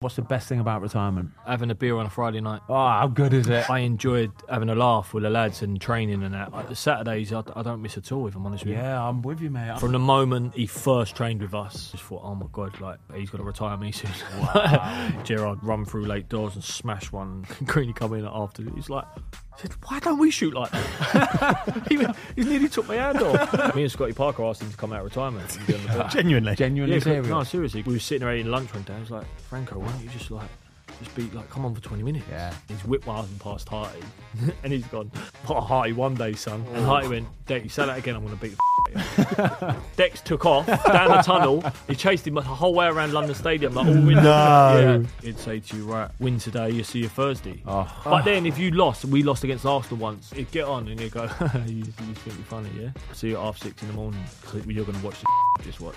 What's the best thing about retirement? having a beer on a Friday night. Oh, how good is it? I enjoyed having a laugh with the lads and training and that. Like the Saturdays, I, I don't miss at all, if I'm honest with you. Yeah, I'm with you, mate. From the moment he first trained with us, just thought, oh my god, like he's got to retire me soon. Gerrard run through late doors and smash one. Greeny come in after. He's like, said, why don't we shoot like that? he, he nearly took my hand off. me and Scotty Parker asked him to come out of retirement. and be on the. Genuinely. Genuinely Yeah, serious. no, seriously. We were sitting there eating lunch one day. I was like, Franco, why don't you just like, just be like, come on for 20 minutes? Yeah. He's whipped my husband past Harty. and he's gone, what a Harty one day, son. And oh. Harty went, Dex, you say that again, I'm going to beat the. Dex took off down the tunnel. He chased him the whole way around London Stadium. Like, all. No. Yeah. He'd say to you, right, win today, you see you Thursday. Oh. But then if you lost, we lost against Arsenal once, he'd get on and he'd go, you, you think you're funny, yeah? See you at half six in the morning. You're going to watch the just watch.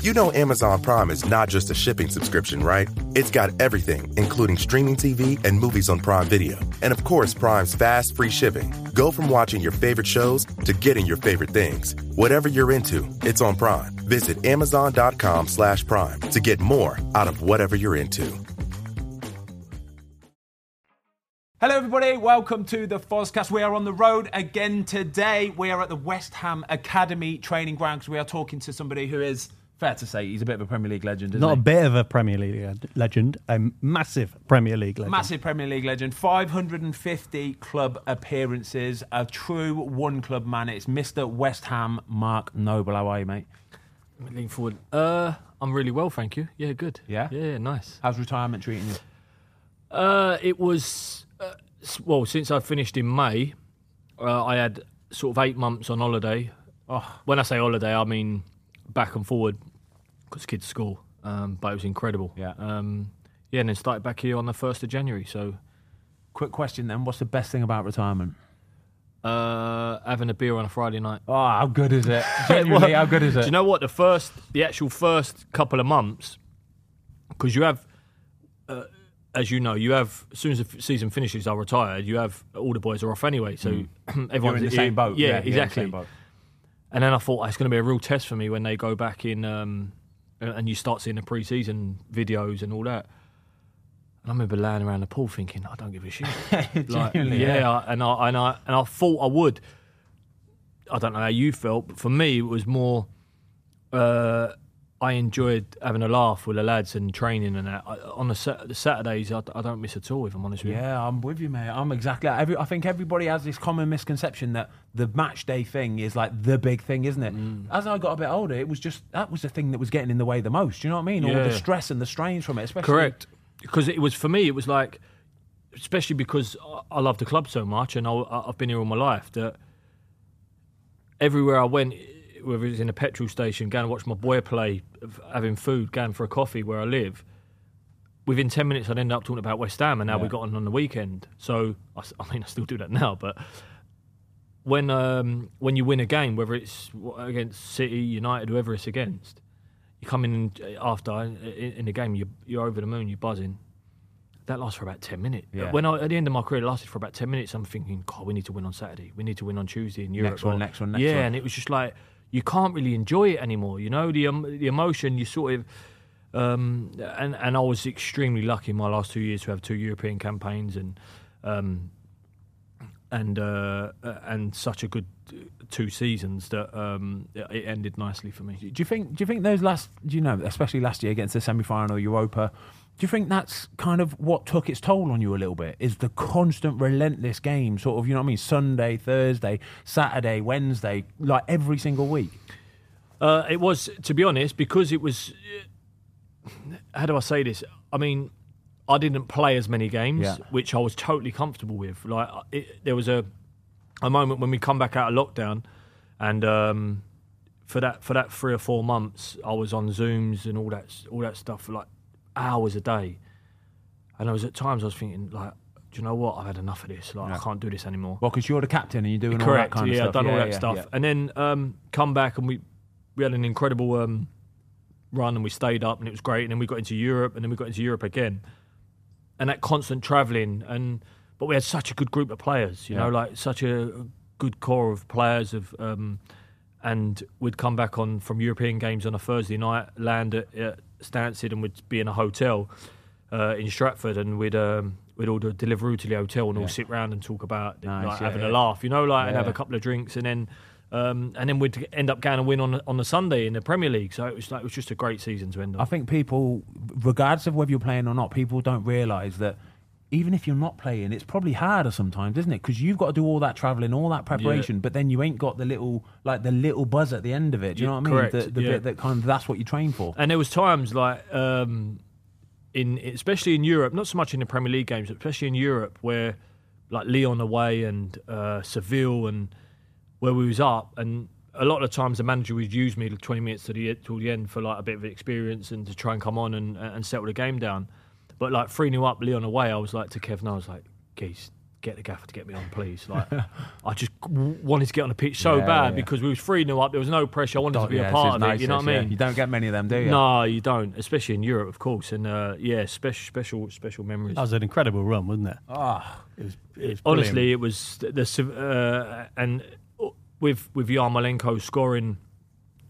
You know Amazon Prime is not just a shipping subscription, right? It's got everything, including streaming TV and movies on Prime Video. And of course, Prime's fast, free shipping. Go from watching your favorite shows to getting your favorite things. Whatever you're into, it's on Prime. Visit amazon.com slash prime to get more out of whatever you're into. Hello, everybody. Welcome to the Fozcast. We are on the road again today. We are at the West Ham Academy training grounds. We are talking to somebody who is, fair to say, he's a bit of a Premier League legend, isn't Not a bit of a Premier League legend, a massive Premier League legend. Massive Premier League legend, 550 club appearances, a true one club man. It's Mr. West Ham, Mark Noble. How are you, mate? Looking forward. Uh, I'm really well, thank you. Yeah, good. Yeah? Yeah, nice. How's retirement treating you? Uh, it was uh, well since I finished in May. Uh, I had sort of eight months on holiday. Oh, when I say holiday, I mean back and forward because kids' school. Um, but it was incredible. Yeah. Um, yeah, and then started back here on the first of January. So Quick question then. What's the best thing about retirement? uh, having a beer on a Friday night. Oh, how good is it? Genuinely, how good is it? Do you know what? The first, the actual first couple of months, because you have, uh, as you know, you have as soon as the f- season finishes, are retired. You have all the boys are off anyway, so everyone's Mm. You're in the same boat. Yeah, in exactly. same boat. And then I thought it's going to be a real test for me when they go back in, um, and you start seeing the pre-season videos and all that. And I remember laying around the pool thinking, I don't give a shit. Like, yeah, I- and I and I and I thought I would. I don't know how you felt, but for me, it was more. Uh, I enjoyed having a laugh with the lads and training and that. I, on the, the Saturdays, I, I don't miss at all. If I'm honest with you. Yeah, I'm with you, mate. I'm exactly. Every, I think everybody has this common misconception that the match day thing is like the big thing, isn't it? Mm. As I got a bit older, it was just that was the thing that was getting in the way the most. Do you know what I mean? All the stress and the strains from it, especially. Correct. Because it was for me, it was like, especially because I- I love the club so much, and I, I've been here all my life. That everywhere I went, whether it's in a petrol station, going to watch my boy play, having food, going for a coffee where I live. Within ten minutes, I'd end up talking about West Ham, and we Yeah. got on on the weekend. So I mean, I still do that now, but when um, when you win a game, whether it's against City, United, whoever it's against, you come in after in, in the game, you, you're over the moon, you're buzzing. That lasts for about ten minutes. Yeah. When I, at the end of my career, it lasted for about ten minutes. I'm thinking, God, we need to win on Saturday. We need to win on Tuesday in Europe. Next one, or- next one, next yeah, one. and it was just like you can't really enjoy it anymore. You know, the um, the emotion. You sort of. Um, and and I was extremely lucky in my last two years to have two European campaigns and um, and uh, and such a good two seasons that um, it ended nicely for me. Do you think? Do you think those last? You know, especially last year against the semi-final Europa? Do you think that's kind of what took its toll on you a little bit? Is the constant, relentless game, sort of, you know what I mean? Sunday, Thursday, Saturday, Wednesday, like every single week. Uh, it was, to be honest, because it was. How do I say this? I mean, I didn't play as many games, Yeah. which I was totally comfortable with. Like, it, there was a a moment when we come back out of lockdown, and um, for that for that three or four months, I was on Zooms and all that all that stuff like hours a day, and I was at times I was thinking like, do you know what? I've had enough of this. Like, I can't do this anymore. Well, because you're the captain and you're doing all that Correct. kind of yeah, stuff. I've done all that yeah, stuff, yeah. and then um, come back and we we had an incredible um, run and we stayed up and it was great, and then we got into Europe and then we got into Europe again, and that constant travelling and but we had such a good group of players, you know, like such a good core of players of. Um, and we'd come back on from European games on a Thursday night, land at, at Stansted, and we'd be in a hotel uh, in Stratford, and we'd um, we'd all do Deliveroo to the hotel and all sit round and talk about Nice, like, yeah, having yeah. a laugh, you know, like and have a couple of drinks, and then um, and then we'd end up going and win on on the Sunday in the Premier League. So it was like it was just a great season to end I think people, regardless of whether you're playing or not, people don't realise that even if you're not playing, it's probably harder sometimes, isn't it? Because you've got to do all that travelling, all that preparation, but then you ain't got the little, like the little buzz at the end of it. Do you Yeah, know what I mean? correct, The, the yeah. bit that kind of that's what you train for. And there was times like um, in especially in Europe, not so much in the Premier League games, but especially in Europe where like Lyon away and uh, Seville and where we was up and a lot of times the manager would use me 20 minutes to the to the end for like a bit of experience and to try and come on and, and settle the game down. But like 3 0 up Lyon away, I was like to Kevin, I was like, geez, get the gaffer to get me on, please. Like, I just w- wanted to get on the pitch so Yeah, bad yeah. because we was 3 0 up, there was no pressure. I wanted to be Yeah, a part just of it, you know what I yeah. mean? You don't get many of them, do you? No, you don't, especially in Europe, of course. And uh, yeah, special, special, special memories. That was an incredible run, wasn't it? Ah, It was, it was Honestly, it was the civ- uh, and with with Yarmolenko scoring,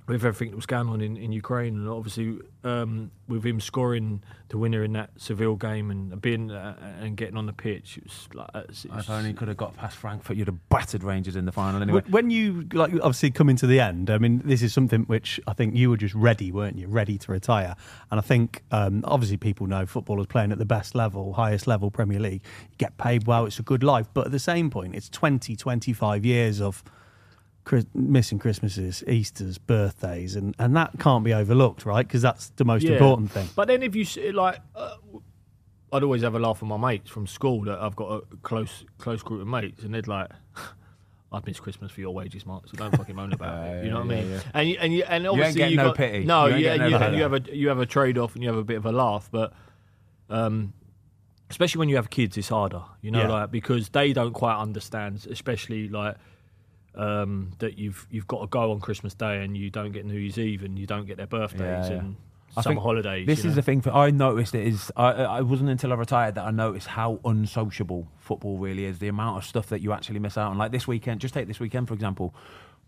with everything that was going on in, in Ukraine, and obviously um, with him scoring the winner in that Seville game and being uh, and getting on the pitch, it was like it's, it's, if only could have got past Frankfurt, you'd have battered Rangers in the final anyway. When- When you like obviously coming to the end, I mean, this is something which I think you were just ready, weren't you? Ready to retire. And I think um, obviously people know footballers playing at the best level, highest level Premier League, you get paid well, it's a good life. But at the same point, it's 20, 25 years of Chris- missing Christmases, Easter's, birthdays, and, and that can't be overlooked, right? Because that's the most Yeah. important thing. But then if you s- like, uh, I'd always have a laugh with my mates from school that I've got a close close group of mates, and they'd like. I've missed Christmas for your wages, Mark. So don't fucking moan about it. You know what I yeah, mean? yeah. And you, and you, and obviously getting you no pity. No, You ain't yeah, no you, you have a you have a trade off and you have a bit of a laugh, but um, especially when you have kids, it's harder. You know, Yeah. like because they don't quite understand, especially like um, that you've you've got to go on Christmas Day and you don't get New Year's Eve and you don't get their birthdays Yeah, yeah. and I summer holidays. This you is the thing. For, I noticed it is. I, wasn't until I retired that I noticed how unsociable football really is. The amount of stuff that you actually miss out on. Like this weekend, just take this weekend for example.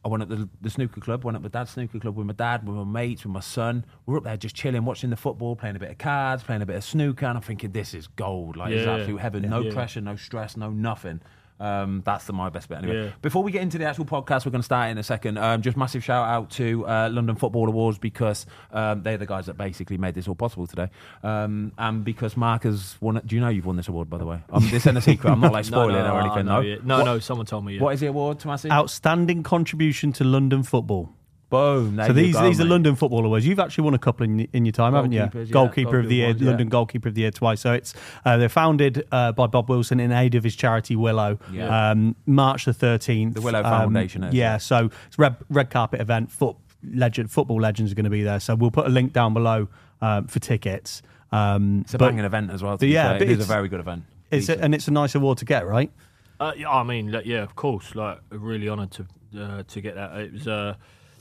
I went up the, the snooker club. Went up the dad's snooker club with my dad, with my mates, with my son. We're up there just chilling, watching the football, playing a bit of cards, playing a bit of snooker, and I'm thinking this is gold. Like it's absolute heaven. No Yeah. pressure, no stress, no nothing. Um, that's the, my best bet anyway. Yeah. Before we get into the actual podcast, we're going to start in a second. Um, just massive shout out to uh, London Football Awards because um, they're the guys that basically made this all possible today. Um, and because Mark has won it. Do you know you've won this award, by the way? Um, this isn't a secret. I'm not like spoiling no, no, or I anything. know, No, yeah. no, What- no. Someone told me. Yeah. What is the award, Tomasi? Outstanding contribution to London football. Boom. There so these go, these are. London football awards. You've actually won a couple in, in your time, haven't you? Goalkeepers, yeah. Goalkeeper of the year, Goalkeeper awards, yeah. London Goalkeeper of the Year twice. So it's uh, they're founded uh, by Bob Wilson in aid of his charity Willow. Yeah. Um, March the thirteenth. The Willow Foundation is, yeah, yeah. So it's red red carpet event. Foot legend football legends are going to be there. So we'll put a link down below um, for tickets. Um, It's a but banging event as well. To yeah, it is a very good event. It's a, and it's a nice award to get, right? Uh, yeah, I mean, yeah, of course. Like, really honoured to uh, to get that. It was uh,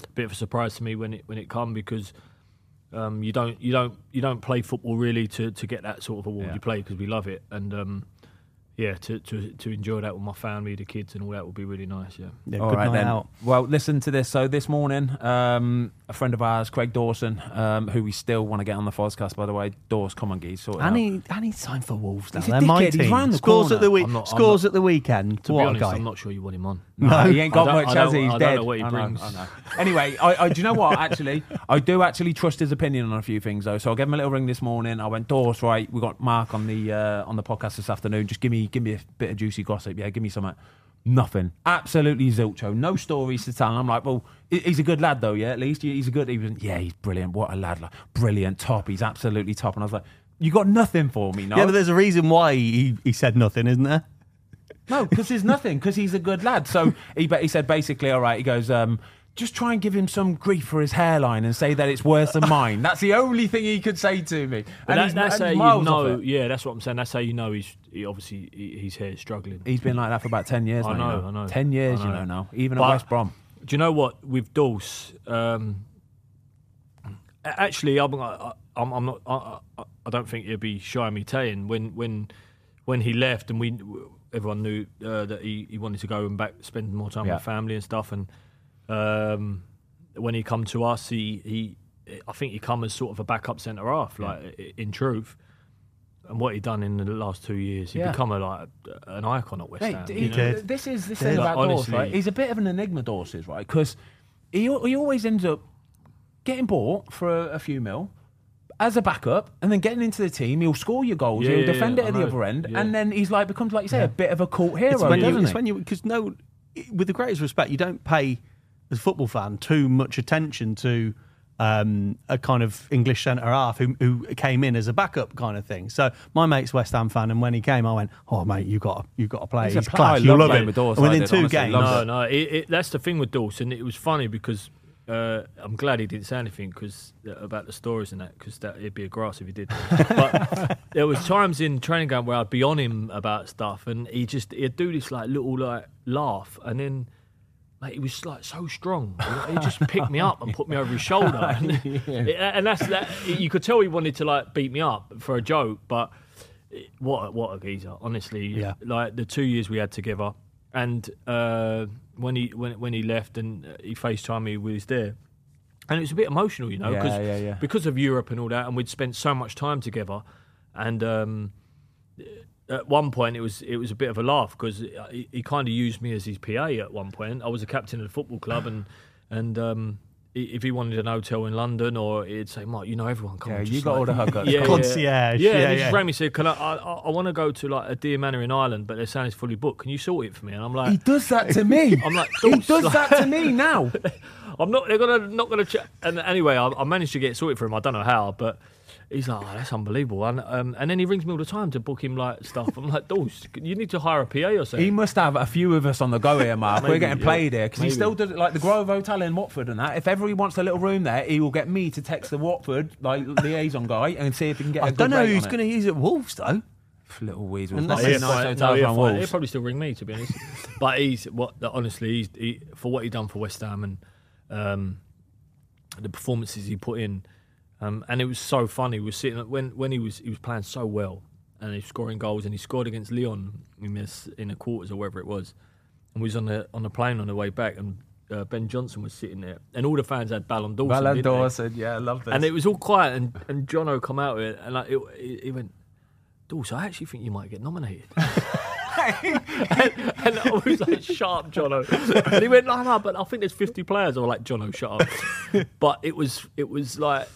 a bit of a surprise to me when it when it come because um, you don't you don't you don't play football really to, to get that sort of award. Yeah. You play because we love it, and um, yeah, to, to to enjoy that with my family, the kids, and all that would be really nice. Yeah. Yeah, All good right night then. out. Well, listen to this. So this morning, um, a friend of ours, Craig Dawson, um, who we still want to get on the podcast, by the way. Dawes, come on, geez, sort it out. And he, and he's signed for Wolves now. He's a They're my dickhead. He's team. round the scores corner. at the week. Not- scores not- at the weekend. To what be honest, guy. I'm not sure you want him on. No, he ain't got much, I has he? He's I don't dead. know what he I know. I know. Anyway, I, I, do you know what? Actually, I do actually trust his opinion on a few things, though. So I gave him a little ring this morning. I went, Dawes, right? We got Mark on the uh, on the podcast this afternoon. Just give me give me a bit of juicy gossip. Yeah, give me something. Nothing. Absolutely zilcho. No stories to tell. And I'm like, well, he's a good lad, though. Yeah, at least he's a good. He was, yeah, he's brilliant. What a lad! Like, brilliant, top. He's absolutely top. And I was like, you got nothing for me, no? Yeah, but there's a reason why he, he said nothing, isn't there? No, because there's nothing. Because he's a good lad. So he he said basically, all right. He goes, um, just try and give him some grief for his hairline and say that it's worse than mine. That's the only thing he could say to me. But and that, that's and how you know. Yeah, that's what I'm saying. That's how you know he's he obviously he, his hair's struggling. He's been like that for about 10 years I now. you know, I know. Ten years, I you know. know now. Even But- at West Brom. Do you know what with Dulce? Um, actually, I'm, I- I'm, I'm not. I, I- I don't think he'd be shy of me telling when when when he left and we everyone knew uh, that he, he wanted to go and back spend more time Yeah. with family and stuff. And um, when he come to us, he he I think he come as sort of a backup centre half, like i- in truth. And what he done in the last two years, he Yeah. become a like an icon at West Mate, Ham. he- you know? did. This is this Did. thing Like, about Dawes, right? He's a bit of an enigma, Dawes is, right? Because he, he always ends up getting bought for a, a few mil as a backup and then getting into the team. He'll score your goals, Yeah, he'll yeah, defend yeah, it I at the other end, Yeah. and then he's like becomes like you say a bit of a cult hero, It's when, you, doesn't it's he? when you because no, with the greatest respect, you don't pay as a football fan too much attention to um, a kind of English centre half who, who came in as a backup kind of thing. So my mate's West Ham fan, and when he came, I went, "Oh mate, you got you got to play. He's He's, a class. You'll love love playing him." with Dawes, And I within did, two honestly, games, No, no, it, it, that's the thing with Dawson. It was funny because uh, I'm glad he didn't say anything because about the stories and that because that it'd be a grass if he did. but there was times in training ground where I'd be on him about stuff, and he just he'd do this like little like laugh, and then. Like, he was like so strong. He just picked me up and put me over his shoulder, and, and that's that. You could tell he wanted to like beat me up for a joke, but what a- what a geezer, honestly. Yeah. Like the two years we had together, and uh, when he when when he left and he FaceTimed me with was there, and it was a bit emotional, you know, Yeah, yeah, yeah. because of Europe and all that, and we'd spent so much time together, and. Um, at one point, it was it was a bit of a laugh because he, he kind of used me as his PA. At one point, I was a captain of the football club, and and um, if he wanted an hotel in London, or he'd say, "Mark, you know everyone, come Yeah, on, you got like- all the hookups. yeah, Concierge, Yeah, yeah, and he yeah. just rang me said, "Can I? I, I want to go to like a deer manor in Ireland, but they're saying it's fully booked. Can you sort it for me?" And I'm like, He does that to me. I'm like, he does like- that to me now. I'm not. They're gonna not gonna. Ch-. And anyway, I, I managed to get sorted for him. I don't know how, but he's like, oh, that's unbelievable. And um, and then he rings me all the time to book him like stuff. I'm like, Dawes, you need to hire a PA or something. He must have a few of us on the go here, Mark. We're Maybe, getting yeah. played here because he still does it like the Grove Hotel in Watford and that. If ever he wants a little room there, he will get me to text the Watford like liaison guy and see if he can get. a I good don't know rate who's going to use it. Wolves though. little weasels. Unless Not nice fine. No, yeah, around fine. Wolves. He'll probably still ring me to be honest. but he's what honestly, he's he, for what he done for West Ham and um, the performances he put in, um, and it was so funny. We were sitting when when he was he was playing so well and he's scoring goals and he scored against Lyon in this in the quarters or wherever it was, and we was on the on the plane on the way back and. Uh, ben Johnson was sitting there, and all the fans had Ballon d'Or. Ballon d'Or said, "Yeah, I love this." and it was all quiet. And and Jono come out it, and like it, he- he went, "Dawes, I actually think you might get nominated." and, and I was like, "Shut up, Jono." And he went, "No, no, but I think there's 50 players." I was like, "Jono, shut up." but it was it was like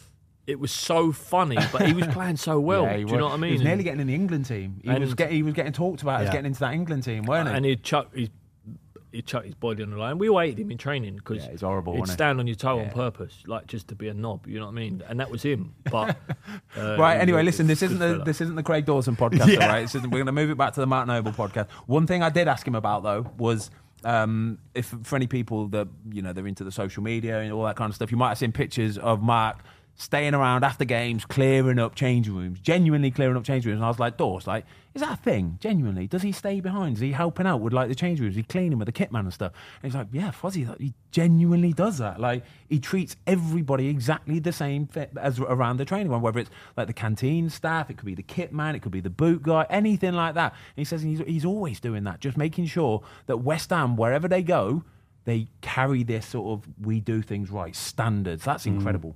it was so funny, but he was playing so well. Yeah, do you was. know what I mean? He was nearly getting in the England team. He And- was getting he was getting talked about as Yeah. getting into that England team, weren't he? and he'd chuck his he'd chuck his body on the line. We all hated him in training because Yeah, he's horrible, He'd stand on your toe on purpose, like just to be a knob. You know what I mean? And that was him. But uh, Right. Anyway, listen. This isn't the this isn't the Craig Dawson podcast, Yeah. all right? We're going to move it back to the Mark Noble podcast. One thing I did ask him about though was um, if for any people that you know they're into the social media and all that kind of stuff, you might have seen pictures of Mark staying around after games, clearing up changing rooms, genuinely clearing up changing rooms. And I was like, Dawes, like, is that a thing? Genuinely, does he stay behind? Is he helping out with like the change rooms? Is he cleaning with the kit man and stuff? And he's like, yeah, Fuzzy, like, he genuinely does that. Like, he treats everybody exactly the same fit as around the training ground, whether it's like the canteen staff, it could be the kit man, it could be the boot guy, anything like that. And he says he's, he's always doing that, just making sure that West Ham, wherever they go, they carry this sort of we do things right standards. That's mm. incredible.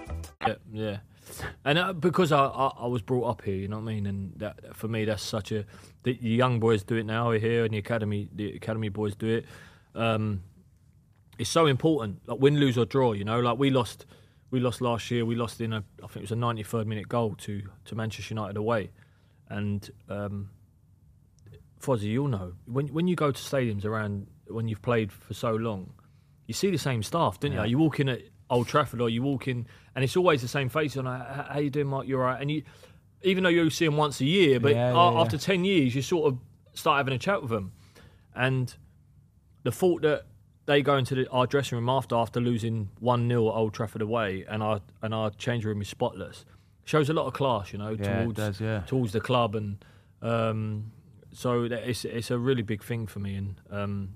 Yeah, yeah. And uh, because I, I I was brought up here, you know what I mean, and that for me that's such a the young boys do it now here, and the academy the academy boys do it. Um, it's so important, like win, lose or draw. You know, like we lost we lost last year. We lost in a I think it was a 93rd minute goal to to Manchester United away, and um, Fozzie, you'll know when when you go to stadiums around when you've played for so long, you see the same staff, don't you? You walk in at Old Trafford or you walk in, and it's always the same faces. On how how you doing, Mark? You're right. And you, even though you see them once a year, but Yeah, yeah, yeah. after ten years, you sort of start having a chat with them. And the thought that they go into the, our dressing room after after losing one 0 at Old Trafford away, and our and our change room is spotless, shows a lot of class, you know, Yeah, towards does, yeah. towards the club, and um, so it's it's a really big thing for me, and um,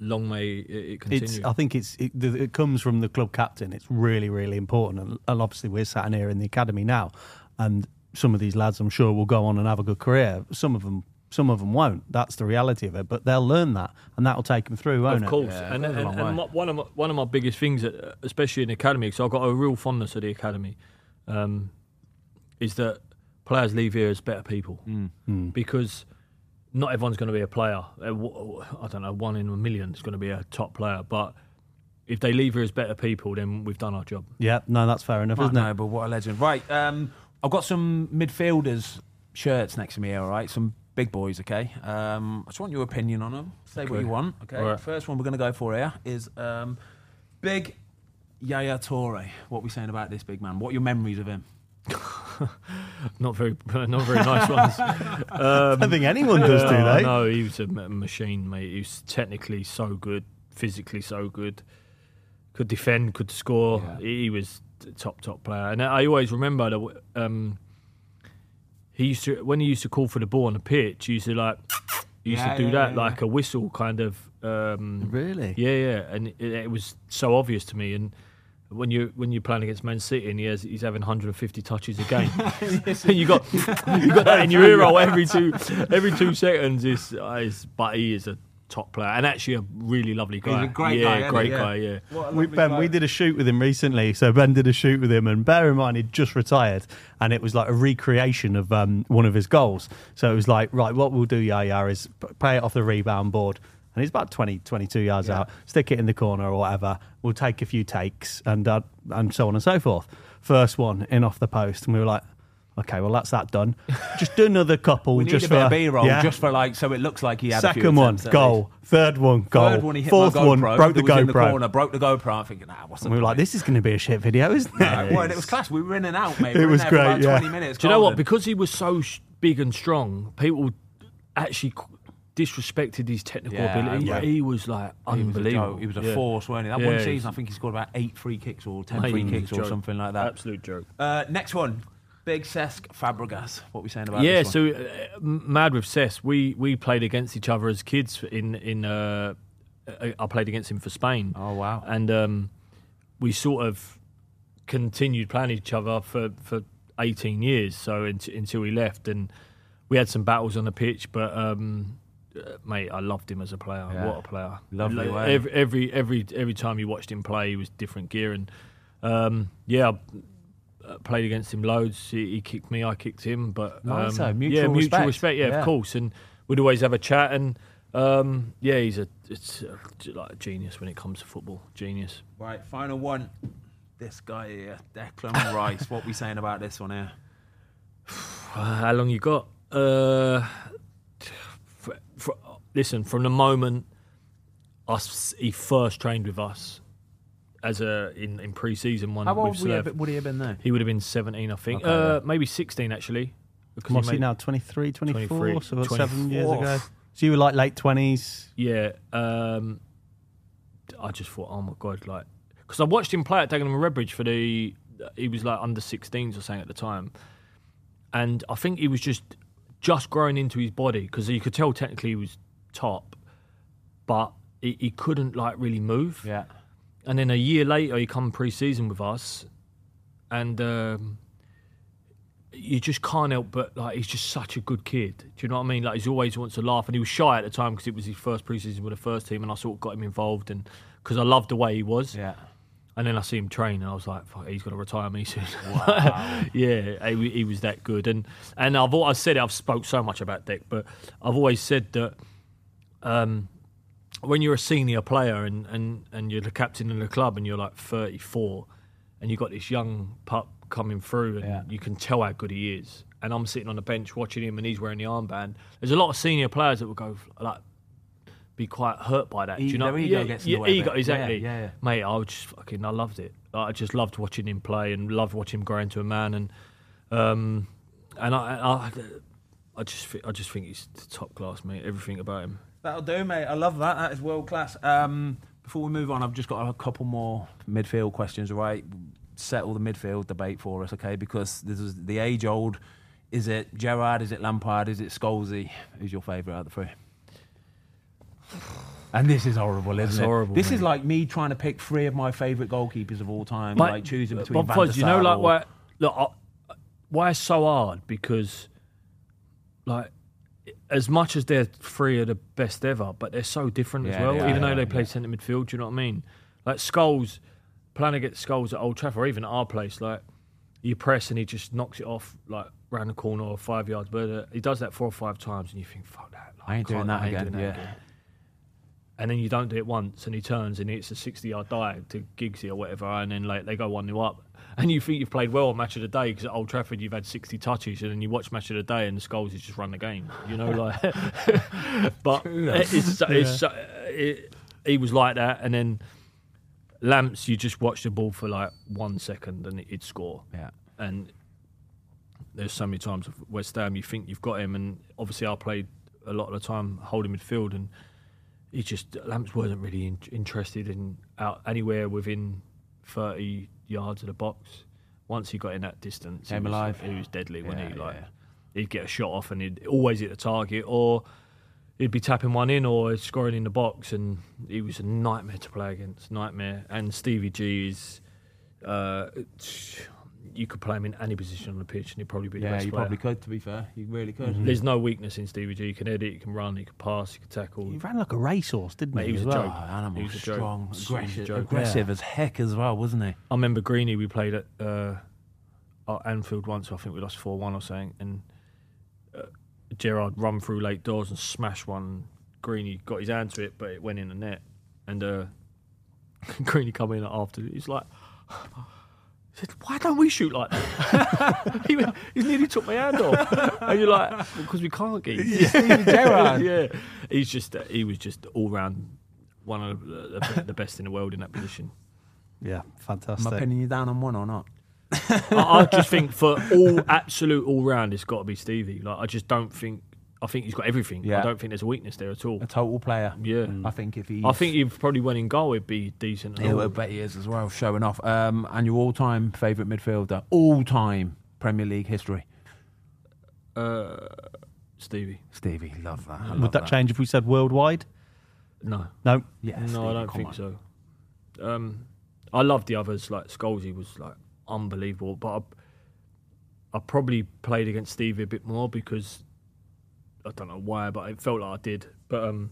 long may it, it continue. It's, I think it's it, the- it comes from the club captain. It's really, really important. And, and obviously, we're sat in here in the academy now, and some of these lads, I'm sure, will go on and have a good career. Some of them, some of them won't. That's the reality of it. But they'll learn that, and that will take them through, won't of it? course, Yeah, and, it goes a and, and my- one of my, one of my biggest things, uh, especially in the academy, because I've got a real fondness of the academy, um, is that players leave here as better people Mm. because not everyone's going to be a player. I don't know, one in a million is going to be a top player, but if they leave here as better people, then we've done our job. Yeah, no, that's fair enough, Right, isn't no, it? but what a legend. Right, um, I've got some midfielders shirts next to me here, all right? Some big boys, okay? Um, I just want your opinion on them. Say what you want, okay? All right. First one we're going to go for here is um, big Yaya Toure. What are we saying about this big man? What are your memories of him? Not very, not very nice ones. I don't think anyone does, do they? No, he was a machine, mate. He was technically so good, physically so good. Could defend, could score. Yeah. He was a top, top player. And I always remember that um, he used to when he used to call for the ball on the pitch. He used to like, he used Yeah, to do yeah, that like a whistle, kind of. Um, Really? yeah, yeah, and it, it was so obvious to me. And when you when you're playing against Man City and he has, he's having 150 touches a game, and you got you got that in your ear roll every two every two seconds. Is, uh, is but he is a top player and actually a really lovely guy. He's a great yeah, guy, isn't great Yeah. guy. Yeah. We, ben, we did a shoot with him recently. So Ben did a shoot with him, and bear in mind he'd just retired, and it was like a recreation of um, one of his goals. So it was like, right, what we'll do, Yaya, is play it off the rebound board, and he's about 20, 22 yards out. Stick it in the corner or whatever. We'll take a few takes, and uh, and so on and so forth. First one in off the post, and we were like. Okay, well that's that done. Just do another couple. We need just a bit for of B-roll, yeah. just for like, so it looks like he had a few Second one, goal. Third one, goal. Third one, he hit Fourth my GoPro, one, broke the that was in the corner, broke the GoPro. I'm thinking, ah, what's the and we were like, this is going to be a shit video, isn't it? Well, and it was class. We were in and out, mate. It was in there for great, about yeah. 20 minutes. Do you know what? Because he was so sh- big and strong, people actually c- disrespected his technical Yeah, ability. yeah. He was like He was a unbelievable. He was a Yeah. force, wasn't he? That one season, I think he scored about eight free kicks or ten Mate, free he was a kicks or joke. something like that. Absolute joke. Uh, next one, Big Cesc Fabregas. What are we saying about yeah, so uh, mad with Cesc. We we played against each other as kids in in. Uh, I I played against him for Spain. Oh, wow. And um, we sort of continued playing each other for for eighteen years. So unt- until he left, and we had some battles on the pitch, but. Um, uh, Mate, I loved him as a player. Yeah. What a player! Lovely Like, way. Every, every every every time you watched him play, he was different gear, and um, yeah, I uh, played against him loads. He, he kicked me, I kicked him, but Nice, um, so yeah, mutual mutual respect. respect. Yeah, Yeah. of course, and we'd always have a chat, and um, yeah, he's a it's uh, like a genius when it comes to football. Genius. Right, final one. This guy here, Declan Rice. what are we saying about this one here? Uh, how long you got? Uh, fr fr listen, from the moment us he first trained with us as a in, in pre-season one How old would he, have, would he have been there? he would have been 17, I think. Okay, uh, yeah. maybe 16 actually. Because What's he he made- now? 23, 24? 23, so about seven years ago. So you were like late 20s. Yeah, um, I just thought, oh my god, like because I watched him play at Dagenham and Redbridge for the he was like under 16s or something at the time, and I think he was just just growing into his body because you could tell technically he was top, but he, he couldn't like really move. Yeah. And then a year later, he come pre-season with us, and um, you just can't help but like he's just such a good kid. Do you know what I mean? Like he's always wants to laugh, and he was shy at the time because it was his first pre-season with the first team, and I sort of got him involved, and because I loved the way he was. Yeah. And then I see him train, and I was like, Fuck, "He's going to retire me soon." yeah, he, he was that good, and and I've always said it. I've spoke so much about Dick, but I've always said that um, when you're a senior player and, and, and you're the captain of the club, and you're like 34, and you've got this young pup coming through, and Yeah. you can tell how good he is. And I'm sitting on the bench watching him, and he's wearing the armband. There's a lot of senior players that will go like be quite hurt by that. Do you know? Their ego yeah, gets in yeah, the way a ego, bit. exactly. Yeah, yeah, yeah. Mate, I was just fucking, I loved it. Like, I just loved watching him play and loved watching him grow into a man. And um, and I, I, I just, thi- I just think he's top class, mate. Everything about him. That'll do, mate. I love that. That is world class. Um, before we move on, I've just got a couple more midfield questions, right? Settle the midfield debate for us, okay? Because this is the age old. Is it Gerrard? Is it Lampard? Is it Scholesy? Who's your favourite out of the three? And this is horrible, isn't That's it? horrible, This is like me trying to pick three of my favourite goalkeepers of all time, But- like choosing between but Van Fuzz, you know, like why? Look, I, why it's so hard because, like, as much as they're three of the best ever, but they're so different as well. are, even though yeah, they play yeah. centre midfield, do you know what I mean? Like Scholes, playing against Scholes at Old Trafford, or even at our place, like you press and he just knocks it off like round the corner or five yards. But uh, he does that four or five times, and you think, "Fuck that!" Like, I ain't doing that I ain't again, doing that yeah. again. And then you don't do it once, and he turns and it's a sixty-yard dive to Giggsy or whatever, and then like they go one 0 up, and you think you've played well on Match of the Day because at Old Trafford you've had sixty touches, and then you watch Match of the Day and the Scholes has just run the game, you know, like. but it's, it's, it, he was like that, and then Lamps, you just watch the ball for like one second and it'd score, Yeah. and there's so many times with West Ham you think you've got him, and obviously I played a lot of the time holding midfield, and he just Lamps wasn't really in, interested in out anywhere within 30 yards of the box. Once he got in that distance, Came he was, alive. He was deadly, Yeah, he? Like yeah. he'd get a shot off, and he'd always hit the target, or he'd be tapping one in or scoring in the box, and he was a nightmare to play against. Nightmare. And Stevie G is. Uh, you could play him in any position on the pitch, and he'd probably be the Yeah, best you player. probably could, to be fair. You really could. There's no weakness in Stevie G. He can edit, he can run, he can pass, he can tackle. He ran like a racehorse, didn't Mate, he? he was as a well? joke. Oh, animal, He was a joke. strong, He was a aggressive, joke. aggressive as heck as well, wasn't he? I remember Greeny, we played at, uh, at Anfield once, I think we lost 4 1 or something, and uh, Gerrard run through late doors and smashed one. Greeny got his hand to it, but it went in the net. And uh, Greeny come in after, he's like, he said, why don't we shoot like that? he, went- he nearly took my hand off. And you're like, because we can't get Steven Gerrard. yeah, he's just uh, he was just all round one of the, the, the best in the world in that position. Yeah, fantastic. Am fantastic. I pinning you down on one or not? I, I just think for all absolute all round, it's got to be Stevie. Like I just don't think. I think he's got everything. Yeah. I don't think there's a weakness there at all. A total player. Yeah, I think if he. I think he probably went in goal, he'd be decent. Yeah, I bet he is as well, showing off. Um, and your all-time favourite midfielder, all-time Premier League history, uh, Stevie. Stevie. Love that. I Would love that, change if we said worldwide? No, No. Yeah, no, Stevie, I don't think on. so. Um, I love the others. Like Scholesy was like unbelievable, but I, I probably played against Stevie a bit more because I don't know why, but it felt like I did. But um,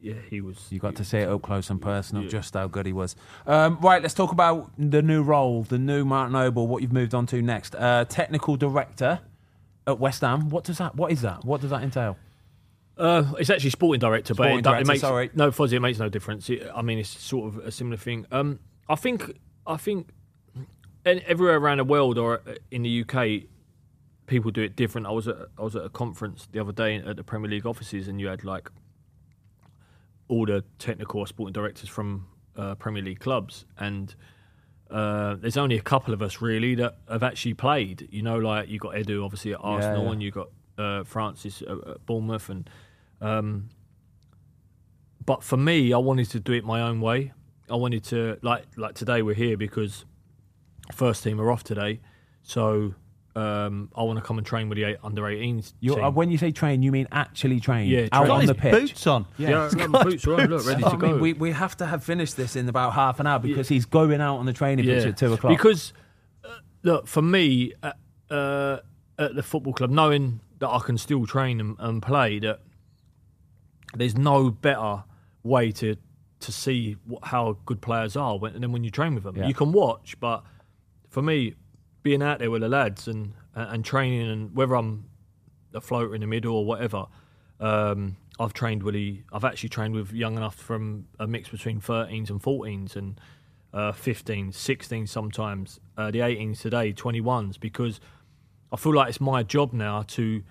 yeah, he was. You got to see it up close and personal, Yeah. just how good he was. Um, right, let's talk about the new role, the new Martin Noble, what you've moved on to next. Uh, technical director at West Ham. What does that? What is that? What does that entail? Uh, it's actually sporting director, but it, director, it makes sorry. no Fozzie. It makes no difference. It, I mean, it's sort of a similar thing. Um, I think, I think, and everywhere around the world or in the UK, people do it different. I was at I was at a conference the other day at the Premier League offices, and you had like all the technical or sporting directors from uh, Premier League clubs, and uh, there's only a couple of us really that have actually played. You know, like you got Edu obviously at Arsenal, yeah. and you got uh, Francis at, at Bournemouth, and um, but for me, I wanted to do it my own way. I wanted to like like today we're here because first team are off today, so um, I want to come and train with the eight, under 18s. Uh, when you say train, you mean actually train? Yeah, out train. on Got the pitch. boots on. yeah, I've got my boots are on, look, ready to I go. mean, we, we have to have finished this in about half an hour because he's going out on the training pitch at two o'clock. Because, uh, look, for me, uh, uh, at the football club, knowing that I can still train and, and play, that there's no better way to to see what, how good players are when, than when you train with them. Yeah. You can watch, but for me, being out there with the lads and and, training, and whether I'm a floater in the middle or whatever. Um, I've trained with the, I've actually trained with young enough from a mix between 13s and 14s and uh, 15s, 16s sometimes, uh, the 18s today, 21s, because I feel like it's my job now to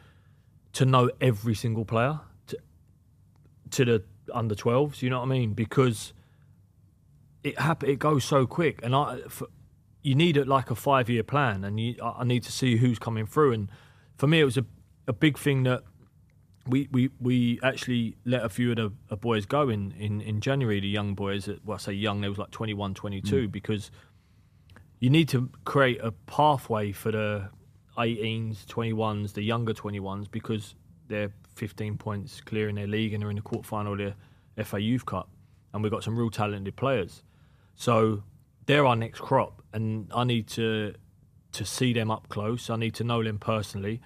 to know every single player to, to the under 12s. You know what I mean? Because it hap- it goes so quick, and I for, you need it like a five year plan, and you, I need to see who's coming through. And for me, it was a, a big thing that we, we, we actually let a few of the boys go in, in, in January, the young boys. Well, I say young, they was like 21, 22, mm. because you need to create a pathway for the 18s, 21s, the younger 21s, because they're 15 points clear in their league and they're in the quarterfinal of the FA Youth Cup. And we've got some real talented players. So they're our next crop, and I need to to see them up close. I need to know them personally,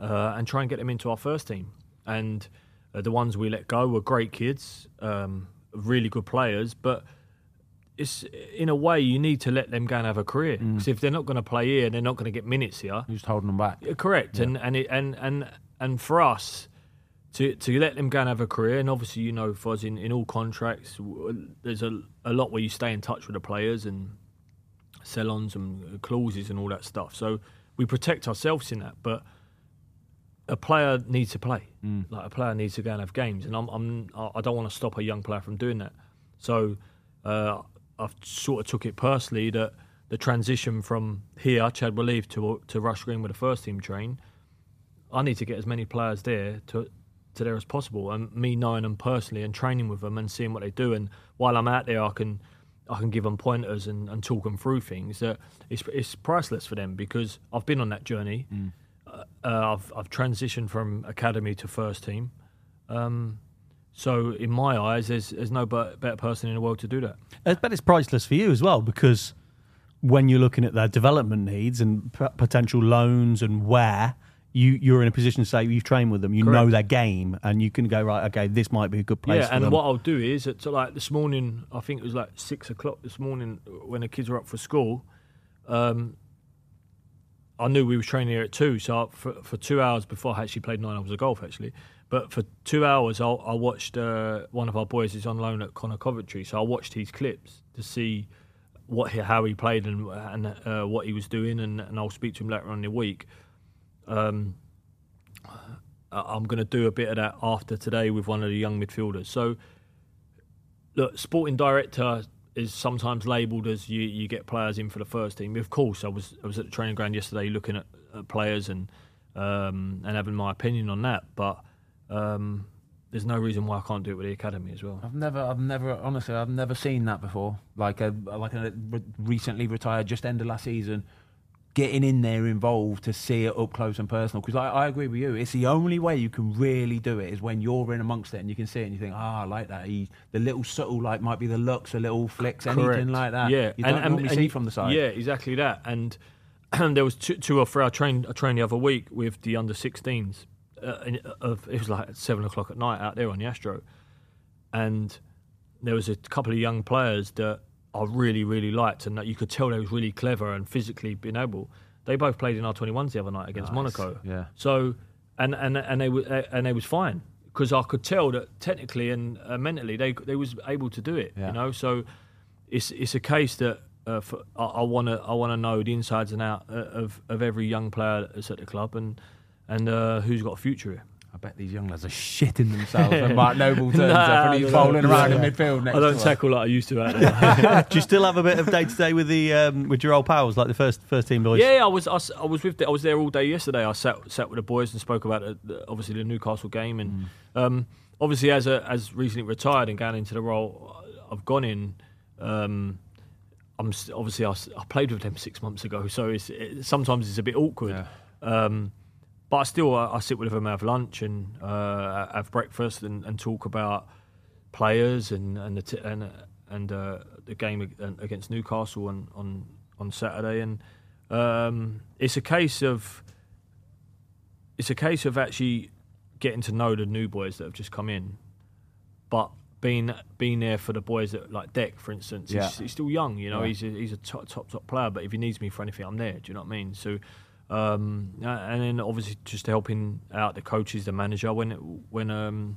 uh, and try and get them into our first team. And uh, the ones we let go were great kids, um, really good players, but it's in a way you need to let them go and have a career. Because if they're not going to play here, they're not going to get minutes here. who's holding them back? Yeah, Correct, and and it, and and and for us to to let them go and have a career, and obviously you know, for us in, in all contracts, there's a a lot where you stay in touch with the players and sell-ons and clauses and all that stuff. So we protect ourselves in that, but a player needs to play. Like a player needs to go and have games, and I'm, I'm I don't want to stop a young player from doing that. So uh, I've sort of took it personally that the transition from here, Chadwell to to Rush Green with the first team train, I need to get as many players there to to there as possible, and me knowing them personally and training with them and seeing what they do, and while I'm out there, I can I can give them pointers and, and talk them through things that it's it's priceless for them because I've been on that journey. Uh, I've I've transitioned from academy to first team. Um, so in my eyes, there's there's no better person in the world to do that. I bet it's priceless for you as well because when you're looking at their development needs and p- potential loans and where you you're in a position to say you've trained with them, you know their game, and you can go right. Okay, this might be a good place. yeah, and them. what I'll do is, like this morning, I think it was like six o'clock this morning when the kids were up for school. Um, I knew we were training here at two, so I, for for two hours before I actually played nine hours of golf actually. But for two hours, I, I watched uh, one of our boys is on loan at Connor Coventry, so I watched his clips to see what he, how he played and and uh, what he was doing, and, and I'll speak to him later on in the week. Um, I'm going to do a bit of that after today with one of the young midfielders. So, look, sporting director is sometimes labelled as you, you get players in for the first team. Of course, I was I was at the training ground yesterday looking at, at players and um, and having my opinion on that, but um, there's no reason why I can't do it with the academy as well. I've never, I've never, honestly, I've never seen that before. Like a, like a re- recently retired, just ended last season, getting in there involved to see it up close and personal. Because I, I agree with you, it's the only way you can really do it is when you're in amongst it and you can see it and you think, ah, I like that. He, the little subtle, like might be the looks, the little flicks, anything like that. Yeah, you don't normally see from the side. Yeah, exactly that. And there was two, two or three. I trained. I trained the other week with the under 16s. Uh, of it was like at seven o'clock at night out there on the Astro, and there was a couple of young players that I really, really liked, and that you could tell they was really clever and physically being able. They both played in our 21s the other night against Nice, Monaco. yeah. So, and and and they were and they was fine because I could tell that technically and uh, mentally they they was able to do it. Yeah. You know, so it's it's a case that uh, for, I want to I want to know the insides and out uh, of of every young player that's at the club and and uh, who's got a future here. I bet these young lads are shitting themselves when Mark Noble turns Nah, up and he's no, no. bowling around in midfield next I don't to us. tackle like I used to. Do you still have a bit of day to day with the um, with your old pals, like the first first team boys? Yeah, yeah, I was I, s- I was with the, I was there all day yesterday. I sat sat with the boys and spoke about the, the, obviously the Newcastle game and um, obviously as a, as recently retired and going into the role I've gone in. Um, I'm s- obviously I, s- I played with them six months ago, so it's it, sometimes it's a bit awkward. Yeah. Um, but I still I, I sit with them, and have lunch and uh, have breakfast and, and talk about players and and the t- and and uh, the game against Newcastle on on on Saturday. And um, it's a case of it's a case of actually getting to know the new boys that have just come in, but being being there for the boys that like Deck, for instance. Yeah. He's, he's still young, you know. Yeah. He's a, he's a top, top top player, but if he needs me for anything, I'm there. Do you know what I mean? So. Um, and then obviously just helping out the coaches, the manager when when um,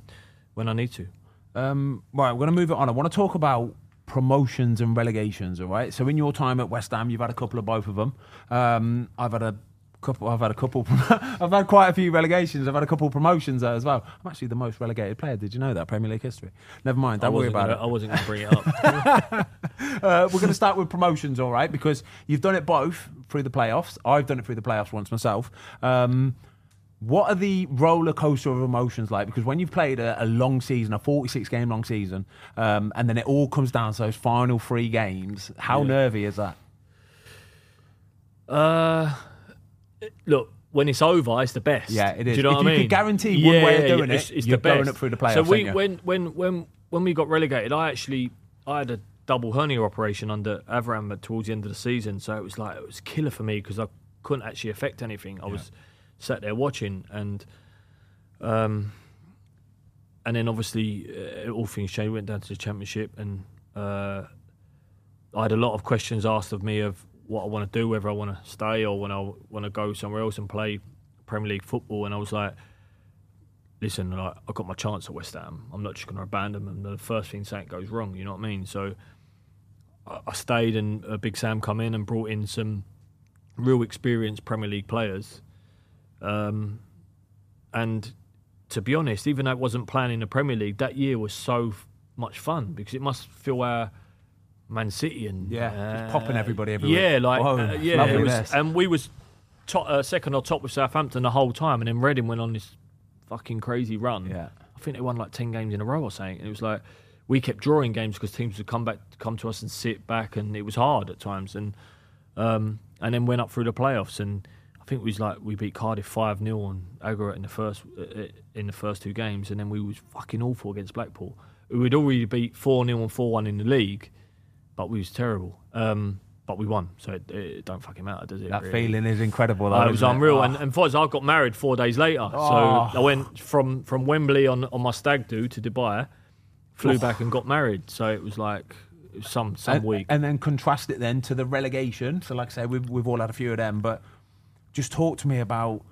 when I need to. Um, right, we're going to move it on. I want to talk about promotions and relegations. All right. So in your time at West Ham, you've had a couple of both of them. Um, I've had a couple. I've had a couple. I've had quite a few relegations. I've had a couple promotions there as well. I'm actually the most relegated player. Did you know that Premier League history? Never mind. Don't worry about gonna, it. I wasn't going to bring it up. Uh, we're going to start with promotions, all right? Because you've done it both through the playoffs. I've done it through the playoffs once myself. Um, what are the roller coaster of emotions like? Because when you've played a, a long season, a 46 game long season, um, and then it all comes down to those final three games, how Yeah. nervy is that? Uh, look, when it's over, it's the best. Yeah, it Do you know If what you I could mean? guarantee one way of Yeah, doing it, it's, it's you're the best. going up through the playoffs, So we, when when when when we got relegated, I actually I had a double hernia operation under Avram towards the end of the season. So it was like it was killer for me because I couldn't actually affect anything. I was sat there watching and. Um, and then obviously uh, all things changed. Went down to the championship, and uh, I had a lot of questions asked of me of what I want to do, whether I want to stay or when I want to go somewhere else and play Premier League football. And I was like, listen, like, I got my chance at West Ham. I'm not just going to abandon them. The first thing something goes wrong, you know what I mean? So I, stayed, and Big Sam come in and brought in some real experienced Premier League players. Um, and to be honest, even though I wasn't playing in the Premier League, that year was so f- much fun because it must feel our Man City and Yeah, just uh, popping everybody every Yeah, like Whoa, uh, yeah, was, and we was top, uh, second or top with Southampton the whole time, and then Reading went on this fucking crazy run. Yeah. I think they won like ten games in a row or something. And it was like we kept drawing games because teams would come back, come to us and sit back, and it was hard at times. And um, and then went up through the playoffs, and I think it was like we beat Cardiff five 0 on Aggregate in the first uh, in the first two games, and then we was fucking awful against Blackpool. We'd already beat four 0 and four one in the league, but we was terrible. Um, but we won, so it, it don't fucking matter, does it? That really? feeling is incredible. Though, Oh, it was unreal, Oh. and, and Foz, I got married four days later. Oh. So I went from, from Wembley on, on my stag do to Dubai, flew back and got married. So it was like it was some some and, week. and then contrast it then to the relegation. So, like I say, we've we've all had a few of them, but just talk to me about.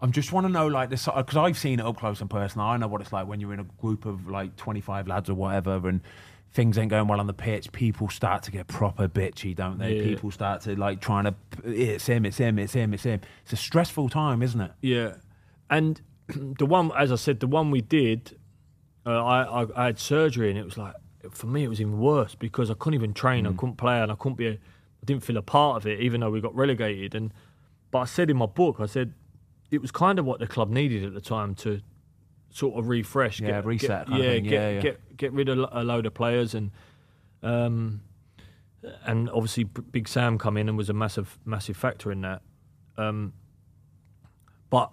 I just want to know like this because I've seen it up close and personal. I know what it's like when you're in a group of like 25 lads or whatever, and things ain't going well on the pitch. People start to get proper bitchy, don't they? Yeah. People start to like trying to. It's him. It's him. It's him. It's him. It's a stressful time, isn't it? Yeah, and the one, as I said, the one we did, uh, I, I I had surgery, and it was like for me it was even worse because I couldn't even train, I couldn't play, and I couldn't be, a, I didn't feel a part of it, even though we got relegated. And but I said in my book, I said it was kind of what the club needed at the time to sort of refresh, Yeah, get, reset get, yeah, get, Yeah, yeah. get get rid of a load of players and. Um, and obviously, Big Sam come in and was a massive, massive factor in that. Um, but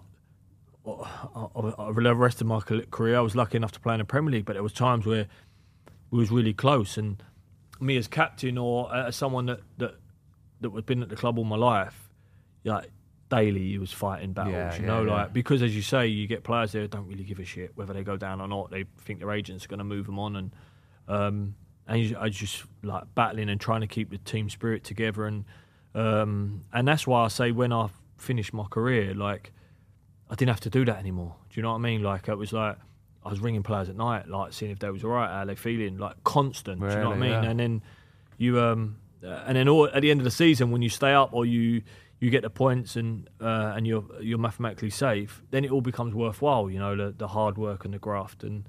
I, I, I, the rest of my career, I was lucky enough to play in the Premier League, but there was times where we was really close, and me as captain or uh, as someone that that that had been at the club all my life, like daily, he was fighting battles. Yeah, you know, yeah. like because as you say, you get players there who don't really give a shit whether they go down or not. They think their agents are going to move them on, and um, and I just like battling and trying to keep the team spirit together, and um, and that's why I say when I finished my career, like I didn't have to do that anymore. Do you know what I mean? Like it was like I was ringing players at night, like seeing if they was all right, how they feeling, like constant. do you know what I mean? And then you um and then all, at the end of the season when you stay up or you you get the points and uh, and you're you're mathematically safe, then it all becomes worthwhile. You know the the hard work and the graft and.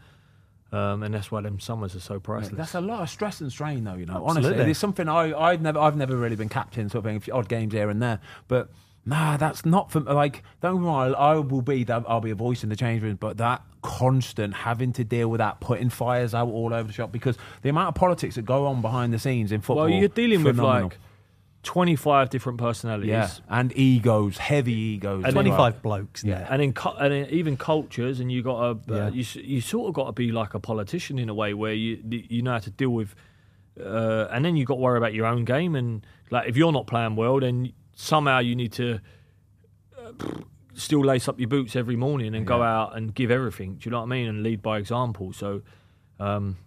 Um, and that's why them summers are so priceless. That's a lot of stress and strain, though. You know, Absolutely. honestly, it's something I I've never I've never really been captain, sort of thing. a few Odd games here and there, but nah, that's not for like. Don't get me wrong, I, I will be that I'll be a voice in the change room, but that constant having to deal with that, putting fires out all over the shop because the amount of politics that go on behind the scenes in football. Well, you're dealing phenomenal. with like 25 different personalities. Yeah, and egos, heavy egos. And Twenty then- five blokes. Yeah. there. and in cu- and in even cultures, and you got to uh, Yeah. you you sort of got to be like a politician in a way where you you know how to deal with, uh, and then you got to worry about your own game, and like if you're not playing well, then somehow you need to uh, still lace up your boots every morning and go out and give everything. Do you know what I mean? And lead by example. So. Um,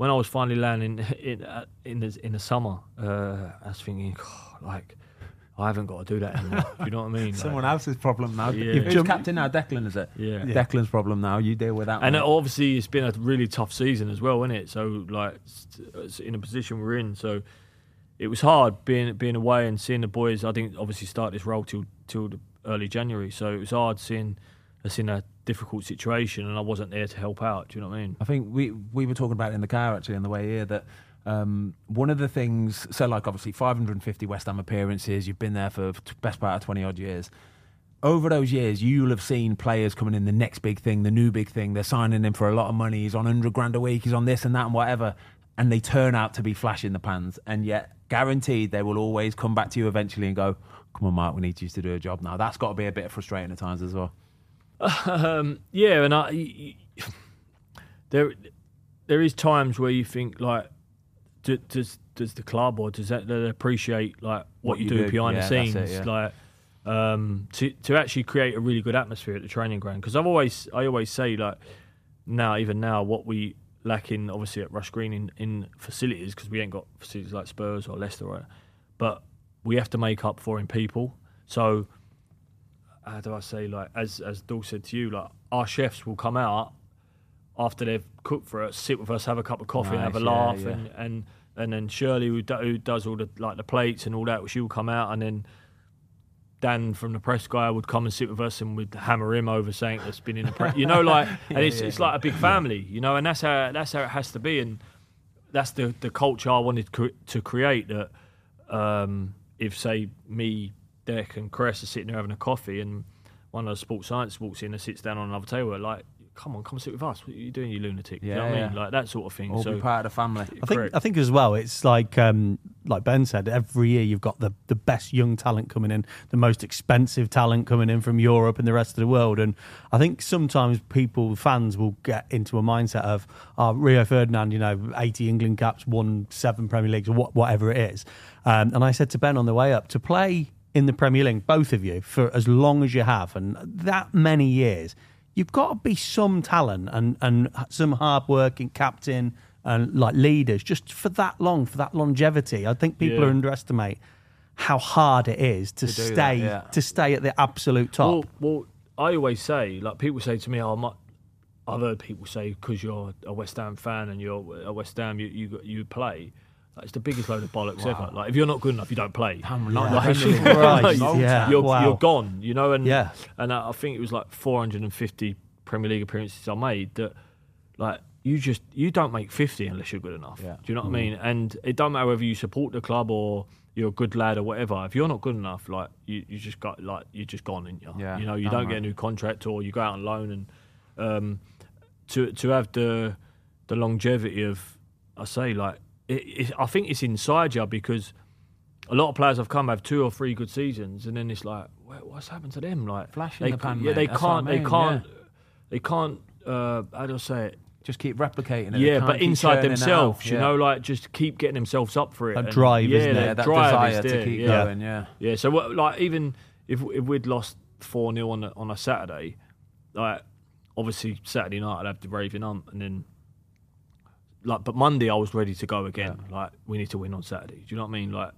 when I was finally landing in uh, in the in the summer, uh, I was thinking, "God, like, I haven't got to do that anymore. do you know what I mean? Like- Someone else's problem now. Yeah. Who's Jump- captain now? Declan, is it? Yeah. Yeah. Declan's problem now. You deal with that. And one. obviously, it's been a really tough season as well, isn't it? So, like, it's in a position we're in, so it was hard being being away and seeing the boys. I didn't obviously start this role till till the early January, so it was hard seeing us in a difficult situation, and I wasn't there to help out. Do you know what I mean? I think we we were talking about in the car actually on the way here that um, one of the things. So like obviously 550 West Ham appearances. You've been there for best part of 20 odd years. Over those years, you'll have seen players coming in the next big thing, the new big thing. They're signing him for a lot of money. He's on 100 grand a week. He's on this and that and whatever. And they turn out to be flash in the pans. And yet, guaranteed, they will always come back to you eventually and go, "Come on, Mark, we need you to do a job now." That's got to be a bit frustrating at times as well. Um, yeah, and I y- y- there there is times where you think like, do, does does the club or does that appreciate like what, What you, you do, do. behind Yeah, the scenes, it, yeah. like um, to to actually create a really good atmosphere at the training ground? Because I've always I always say like now even now what we lack in obviously at Rush Green in, in facilities because we ain't got facilities like Spurs or Leicester, right? But we have to make up for in people. So how do I say like as as Dul said to you, like our chefs will come out after they've cooked for us, sit with us, have a cup of coffee, and have a yeah, laugh, yeah. and and and then Shirley who, do, who does all the like the plates and all that, she will come out, and then Dan from the press guy would come and sit with us, and we'd hammer him over saying that's been in the press, you know, like, and it's it's like a big family, you know, and that's how that's how it has to be, and that's the the culture I wanted cre- to create. That um, if say me, Deck, and Chris are sitting there having a coffee, and one of the sports science walks in and sits down on another table, like, come on, come sit with us. What are you doing, you lunatic? you know what I mean? Like that sort of thing. All so be part of the family. I think correct. I think as well, it's like um, like Ben said, every year you've got the, the best young talent coming in, the most expensive talent coming in from Europe and the rest of the world. And I think sometimes people, fans, will get into a mindset of oh, Rio Ferdinand, you know, 80 England caps, won seven Premier Leagues, or what, whatever it is. Um, and I said to Ben on the way up, to play in the Premier League, both of you, for as long as you have, and that many years, you've got to be some talent and, and some hard working captain and like leaders just for that long, for that longevity. I think people Yeah. underestimate how hard it is to, that, stay yeah. to stay at the absolute top. Well, well, I always say, like people say to me, "Oh, my, I've heard people say because you're a West Ham fan and you're a West Ham, you you, you play." Like, it's the biggest load of bollocks ever. Like if you're not good enough, you don't play. Ham- Like, like, yeah, you're, wow. you're gone. You know, and Yeah. and I I think it was like 450 Premier League appearances I made that, like. You just you don't make fifty unless you're good enough. Yeah. Do you know what I mean? And it don't matter whether you support the club or you're a good lad or whatever. If you're not good enough, like you, you just got like you're just gone, and you? Yeah. You know, you don't get a new contract or you go out on loan, and um, to to have the the longevity of, I say like, it, it, I think it's inside you because a lot of players have come have two or three good seasons, and then it's like, what's happened to them? Like, Flash in they, the pan, yeah, they can't, I mean, they can't, yeah. they can't. Uh, how do I say it? Just keep replicating it. Yeah, but inside themselves, out. you Yeah. know, like just keep getting themselves up for it. That and- drive, yeah, isn't it? that drive desire to keep yeah. going. Yeah. Yeah, so what, like even if if we'd lost four 0 on a, on a Saturday, like obviously Saturday night I'd have the raving ump, and then like but Monday I was ready to go again. Like we need to win on Saturday. Do you know what I mean? Like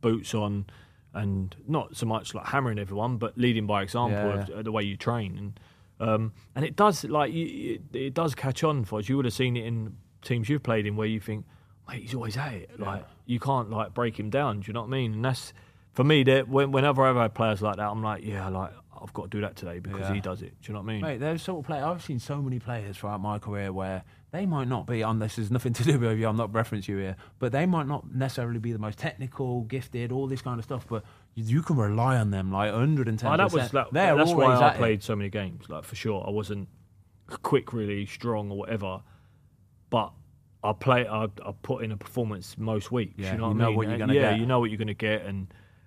boots on, and not so much like hammering everyone, but leading by example Yeah, of the way you train and. Um, and it does like you, it, it does catch on for us. You would have seen it in teams you've played in where you think, mate, he's always at it. Like you can't like break him down. Do you know what I mean? And that's for me. That when, whenever I've had players like that, I'm like, yeah, like I've got to do that today because Yeah. he does it. Do you know what I mean? Mate, there's sort of play. I've seen so many players throughout my career where they might not be. On this is nothing to do with you. I'm not referencing you here, but they might not necessarily be the most technical, gifted, all this kind of stuff. But you, you can rely on them like 110. Oh, that was They're that's why I at it. played so many games. Like for sure, I wasn't quick, really strong or whatever, but I play. I, I put in a performance most weeks. Yeah, you know you what know I mean? what you're uh, gonna yeah, get. you know what you're going to get, and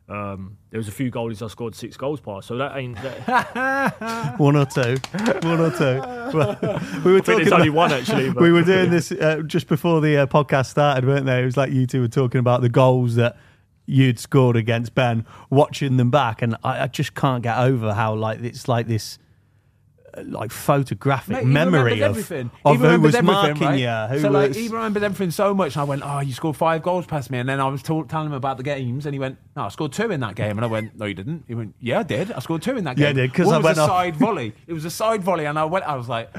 um, there was a few goalies I scored six goals past. So that ain't. That, One or two. One or two. Well, we were I talking there's only one actually. But we were doing this uh, just before the uh, podcast started, weren't they? It was like you two were talking about the goals that you'd scored against Ben, watching them back, and I, I just can't get over how like it's like this. Like photographic Mate, memory of, everything. of who was marking right? you, who so like was he remembers everything so much. And I went, "Oh, you scored five goals past me." And then I was telling him about the games, and he went, "No, I scored two in that game." And I went, "No, you didn't." He went, "Yeah, I did. I scored two in that game." Yeah, I did, 'cause One I was went a off- side volley. It was a side volley, and I went. I was like.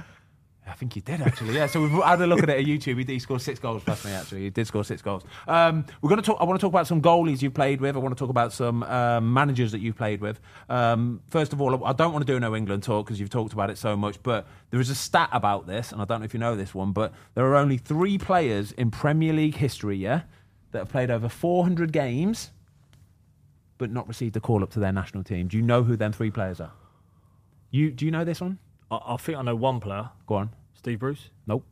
I think he did actually. Yeah, so we've had a look at it at YouTube. He, did, he scored six goals past me. Actually, he did score six goals. Um, we're going to talk. I want to talk about some goalies you've played with. I want to talk about some um, managers that you've played with. Um, first of all, I don't want to do no England talk because you've talked about it so much. But there is a stat about this, and I don't know if you know this one, but there are only three players in Premier League history, yeah, that have played over 400 games, but not received a call up to their national team. Do you know who them three players are? You do you know this one? I, I think I know one player, Go on. Steve Bruce. Nope.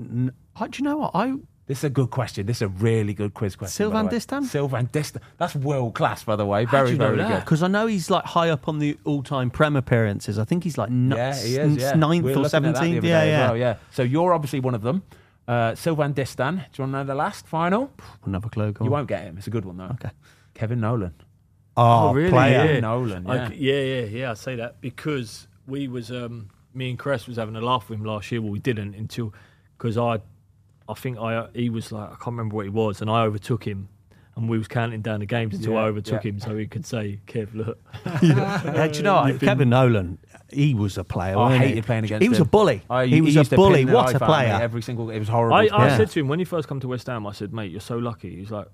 N- oh, do you know what I? This is a good question. This is a really good quiz question. by Sylvain. Distin? Sylvain Distin. That's world class, by the way. How Very, do you know very that? good. Because I know he's like high up on the all-time Prem appearances. I think he's like n- Yeah, he is. Yeah. ninth We were or looking at that the seventeenth. other Yeah, day as yeah. well, yeah. So you're obviously one of them. Uh, Sylvain Distin. Do you want to know the last final? Another clue. Go You on. won't get him. It's a good one though. Okay. Kevin Nolan. Oh, really? player. Yeah. Nolan. I Yeah. c- yeah, yeah, yeah. I say that because we was um, me and Cress was having a laugh with him last year. Well, we didn't until because I, I think I he was like I can't remember what he was, and I overtook him, and we was counting down the games until I overtook yeah. him, so he could say, "Kev, look." Yeah, do you know what? Kevin Nolan? He was a player. I hated he? playing against him. He was him. a bully. I- he was a used to bully. What a player! Every single. It was horrible. I, I Yeah. said to him when he first come to West Ham, I said, "Mate, you're so lucky." He's like,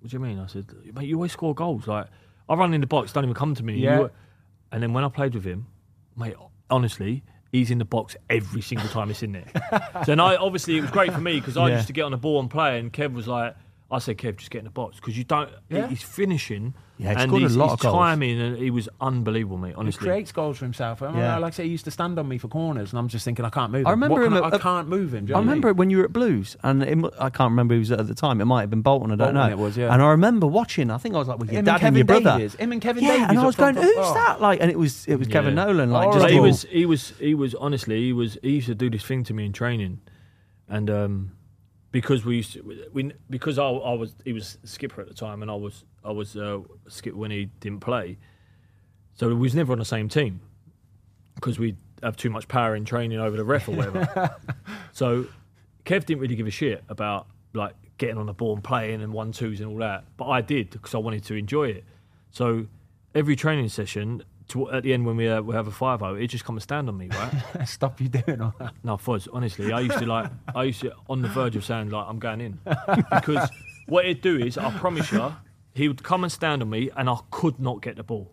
"What do you mean?" I said, "Mate, you always score goals. Like I run in the box, don't even come to me." Yeah. And then when I played with him, mate, honestly. He's in the box every single time it's in there. so and I obviously it was great for me because I Yeah. used to get on the ball and play, and Kev was like, "I said, Kev, just get in the box because you don't." Yeah. He's finishing, Yeah, he and scored a lot of goals. timing, and he was unbelievable, mate. Honestly, He creates goals for himself. I mean, Yeah. Like I say, he used to stand on me for corners, and I'm just thinking, I can't move. I remember What can him I, at- I can't move him. You I know remember mean? when you were at Blues, and it, I can't remember who was at the time. It might have been Bolton. I don't Bolton know. it was, yeah. And I remember watching. I think I was like with your Him dad and Kevin your brother. Davies. Him and Kevin yeah, Davies and I was going, "Who's Oh. that?" Like, and it was it was Kevin Nolan. Like, just right. he was he was he was honestly he was he used to do this thing to me in training, and um, because we used to, we because I, I was he was skipper at the time and I was I was uh, skipper when he didn't play, so we was never on the same team because we have too much power in training over the ref or whatever. so Kev didn't really give a shit about like getting on the ball and playing and one twos and all that, but I did because I wanted to enjoy it. So every training session. To, at the end, when we, uh, we have a five zero, it just come and stand on me, right? Stop you doing all that. No, Foz, honestly, I used to like, I used to on the verge of saying like, I'm going in because what he'd do is, I promise you, he would come and stand on me, and I could not get the ball.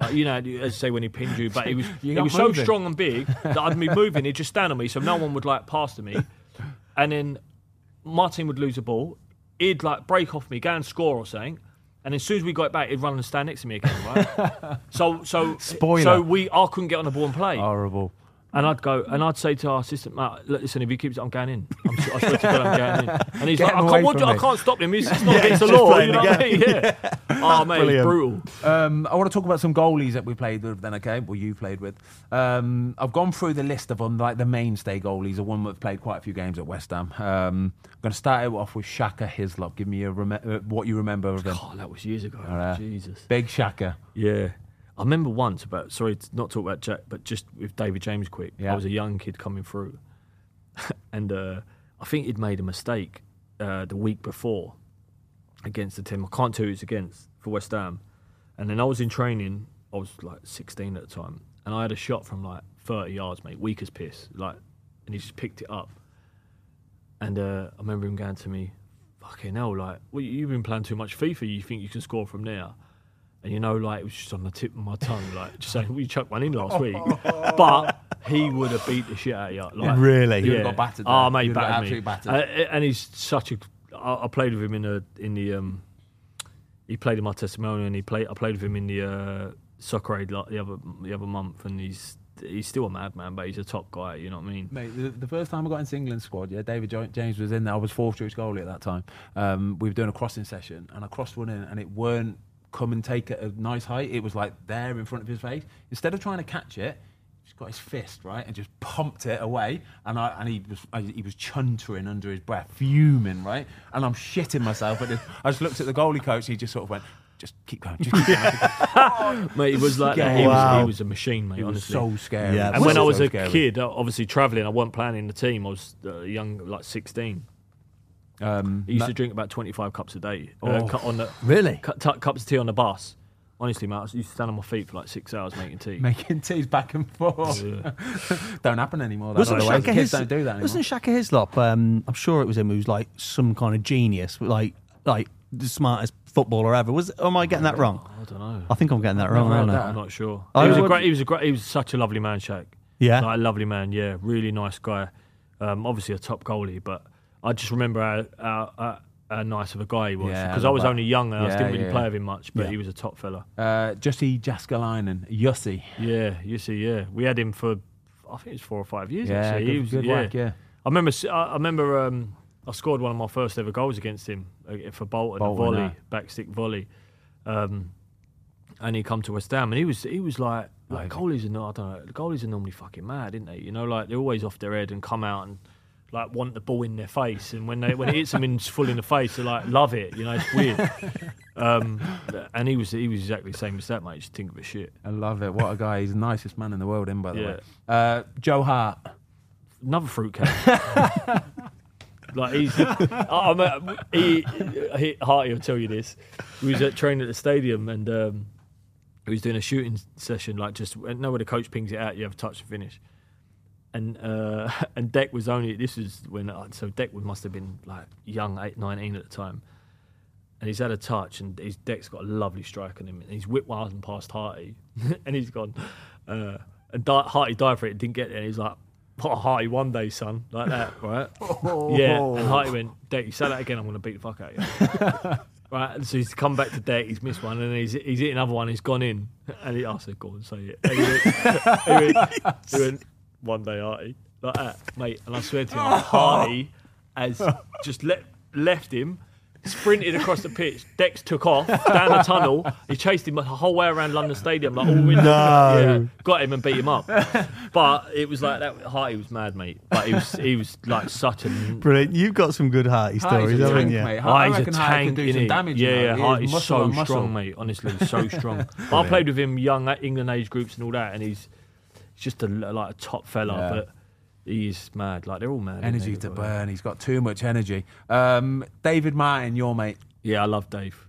Like, you know, as I say when he pinned you, but he was he was so strong and big that I'd be moving, he'd just stand on me, so no one would like pass to me, and then my team would lose the ball, he'd like break off me, go and score or something. And as soon as we got it back, he'd run and stand next to me again, right? so, so, Spoiler. so we, I couldn't get on the ball and play. Horrible. And I'd go and I'd say to our assistant, Matt, listen, if he keeps it, I'm going in. I'm, I swear to God, I'm going in. And he's Get like, I can't, I can't stop him. He's, it's not Yeah, against the law. You know what I mean? Yeah. Oh, mate, Brilliant. brutal. Um, I want to talk about some goalies that we played with then, okay? Well, you played with. Um, I've gone through the list of them, like the mainstay goalies, the one that played quite a few games at West Ham. Um, I'm going to start it off with Shaka Hislop. Give me a rem- uh, what you remember of him. Oh, that was years ago. right. Jesus. Big Shaka. Yeah. I remember once about, sorry to not talk about Jack, but just with David James quick. Yeah. I was a young kid coming through. and uh, I think he'd made a mistake uh, the week before against the team. I can't tell who it's against for West Ham. And then I was in training. I was like 16 at the time. And I had a shot from like 30 yards, mate, weak as piss. Like, and he just picked it up. And uh, I remember him going to me, fucking hell, like, well, you've been playing too much FIFA. You think you can score from there? And you know, like it was just on the tip of my tongue, like just saying, "We chucked one in last week," but he would have beat the shit out of you. Like, Really? You would've got battered Oh, there. mate, he You'd have got battered me. battered. Uh, and he's such a. I, I played with him in the in the. Um, he played in my testimonial, and he played. I played with him in the uh, soccer aid like the other the other month, and he's he's still a madman, but he's a top guy. You know what I mean? Mate, the, the first time I got into England squad, yeah, David James was in there. I was fourth choice goalie at that time. Um, we were doing a crossing session, and I crossed one in, and it weren't come and take at a nice height. It was like there in front of his face. Instead of trying to catch it, he's got his fist right and just pumped it away, and I and he was I, he was chuntering under his breath, fuming right, and I'm shitting myself. But I just looked at the goalie coach. He just sort of went. Just keep going. Just keep going. Mate, he was like Yeah. he, was, he was a machine, mate. It was honestly. so scary. Yeah, and when I So was a scary. kid, uh, obviously travelling, I wasn't playing in the team. I was uh, young, like 16. Um, He used ma- to drink about 25 cups a day. Oh. Uh, cu- on the, Really? cu- t- cups of tea on the bus. Honestly, mate, I used to stand on my feet for like six hours making tea. making teas back and forth. Yeah. don't happen anymore. Wasn't That's the way. Shaka, Kids His- don't do that anymore. wasn't Shaka Hislop? Um, I'm sure it was him who was like some kind of genius, like like the smartest footballer ever. Was? Am I getting that wrong? I don't know. I think I'm getting that wrong. Never heard aren't I? that. I'm not sure. I he was a great. He was a great. He was such a lovely man, Shaq. Yeah. like a lovely man. Yeah, really nice guy. Um, obviously a top goalie, but I just remember how, how, how, how nice of a guy he was Yeah, because I was but- only young and I Yeah, didn't really yeah. play with him much, but Yeah. he was a top fella. Uh, Jussi Jääskeläinen, Jussi. Yeah, you see, yeah, we had him for I think it was four or five years. Yeah, actually. good, he was, good yeah. work, yeah. I remember. s- I I remember. Um, I scored one of my first ever goals against him uh, for Bolton, Bolton, a volley, yeah. back stick volley. Um, and he come to West Ham, and he was he was like, like goalies are not. I don't know. The goalies are normally fucking mad, isn't they? You know, like they're always off their head and come out and like want the ball in their face, and when they when it hits them in full in the face, they like love it. You know, it's weird. um, and he was he was exactly the same as that, mate. Just think of a shit. I love it. What a guy. He's the nicest man in the world, in by the Yeah. way. Uh, Joe Hart. another fruitcake. like he's, I, I, he, he, Harty will tell you this. He was at training at the stadium and um, he was doing a shooting session, like just know where the coach pings it out, you have a touch and finish. And uh, and Deck was only this is when so Deck must have been like young, eight, 19 at the time. And he's had a touch, and his deck's got a lovely strike on him. And he's whipped one past Harty, and he's gone. Uh, and Di- Harty died for it, and didn't get there. And he's like, "What a Harty one day, son," like that, right? Yeah. And Harty went, "Deck, you say that again, I'm going to beat the fuck out of you." right. And so he's come back to Deck. He's missed one, and he's he's hit another one. He's gone in, and he, I said, "Go on, say it." And he went, he went, he went, "One day, Harty." Like that, mate. And I swear to you, Harty has just le- left him sprinted across the pitch. Dex took off down the tunnel. He chased him the whole way around London Stadium, like all the way. Yeah, got him and beat him up. But it was like that. Harty was mad, mate. But he was he was like such a. Brilliant. You've got some good hearty stories, Harty's a haven't tank, you? mate. I Harty's a reckon Harty tank, can do some innit? damage. you Yeah, know. yeah. He is Harty's muscle so on muscle. strong, mate. Honestly, so strong. I played with him young at England age groups and all that, and he's he's just a like a top fella. Yeah. But he's mad. Like they're all mad. Energy to burn. He's got too much energy. Um, David Martin, your mate. Yeah, I love Dave.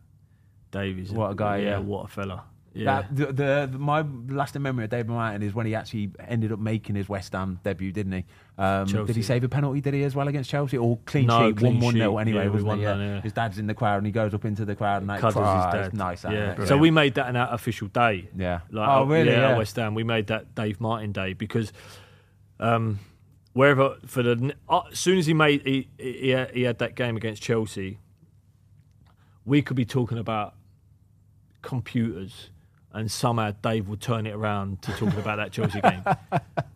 Dave is What a guy, yeah. what a fella. Yeah. That, the, the, the my lasting memory of David Martin is when he actually ended up making his West Ham debut, didn't he? Um, did he save a penalty? Did he as well against Chelsea? Or clean No, sheet, clean one one nil anyway, Yeah, wasn't it? Yeah. yeah. His dad's in the crowd and he goes up into the crowd and like, Cuddles "Ah, his dad. Nice, yeah. So we made that an official day. Yeah. Like, Oh, really? Yeah, Yeah. West Ham. We made that Dave Martin Day because um, wherever for the uh, as soon as he made he, he had- he had that game against Chelsea, we could be talking about computers. And somehow Dave would turn it around to talking about that Chelsea game.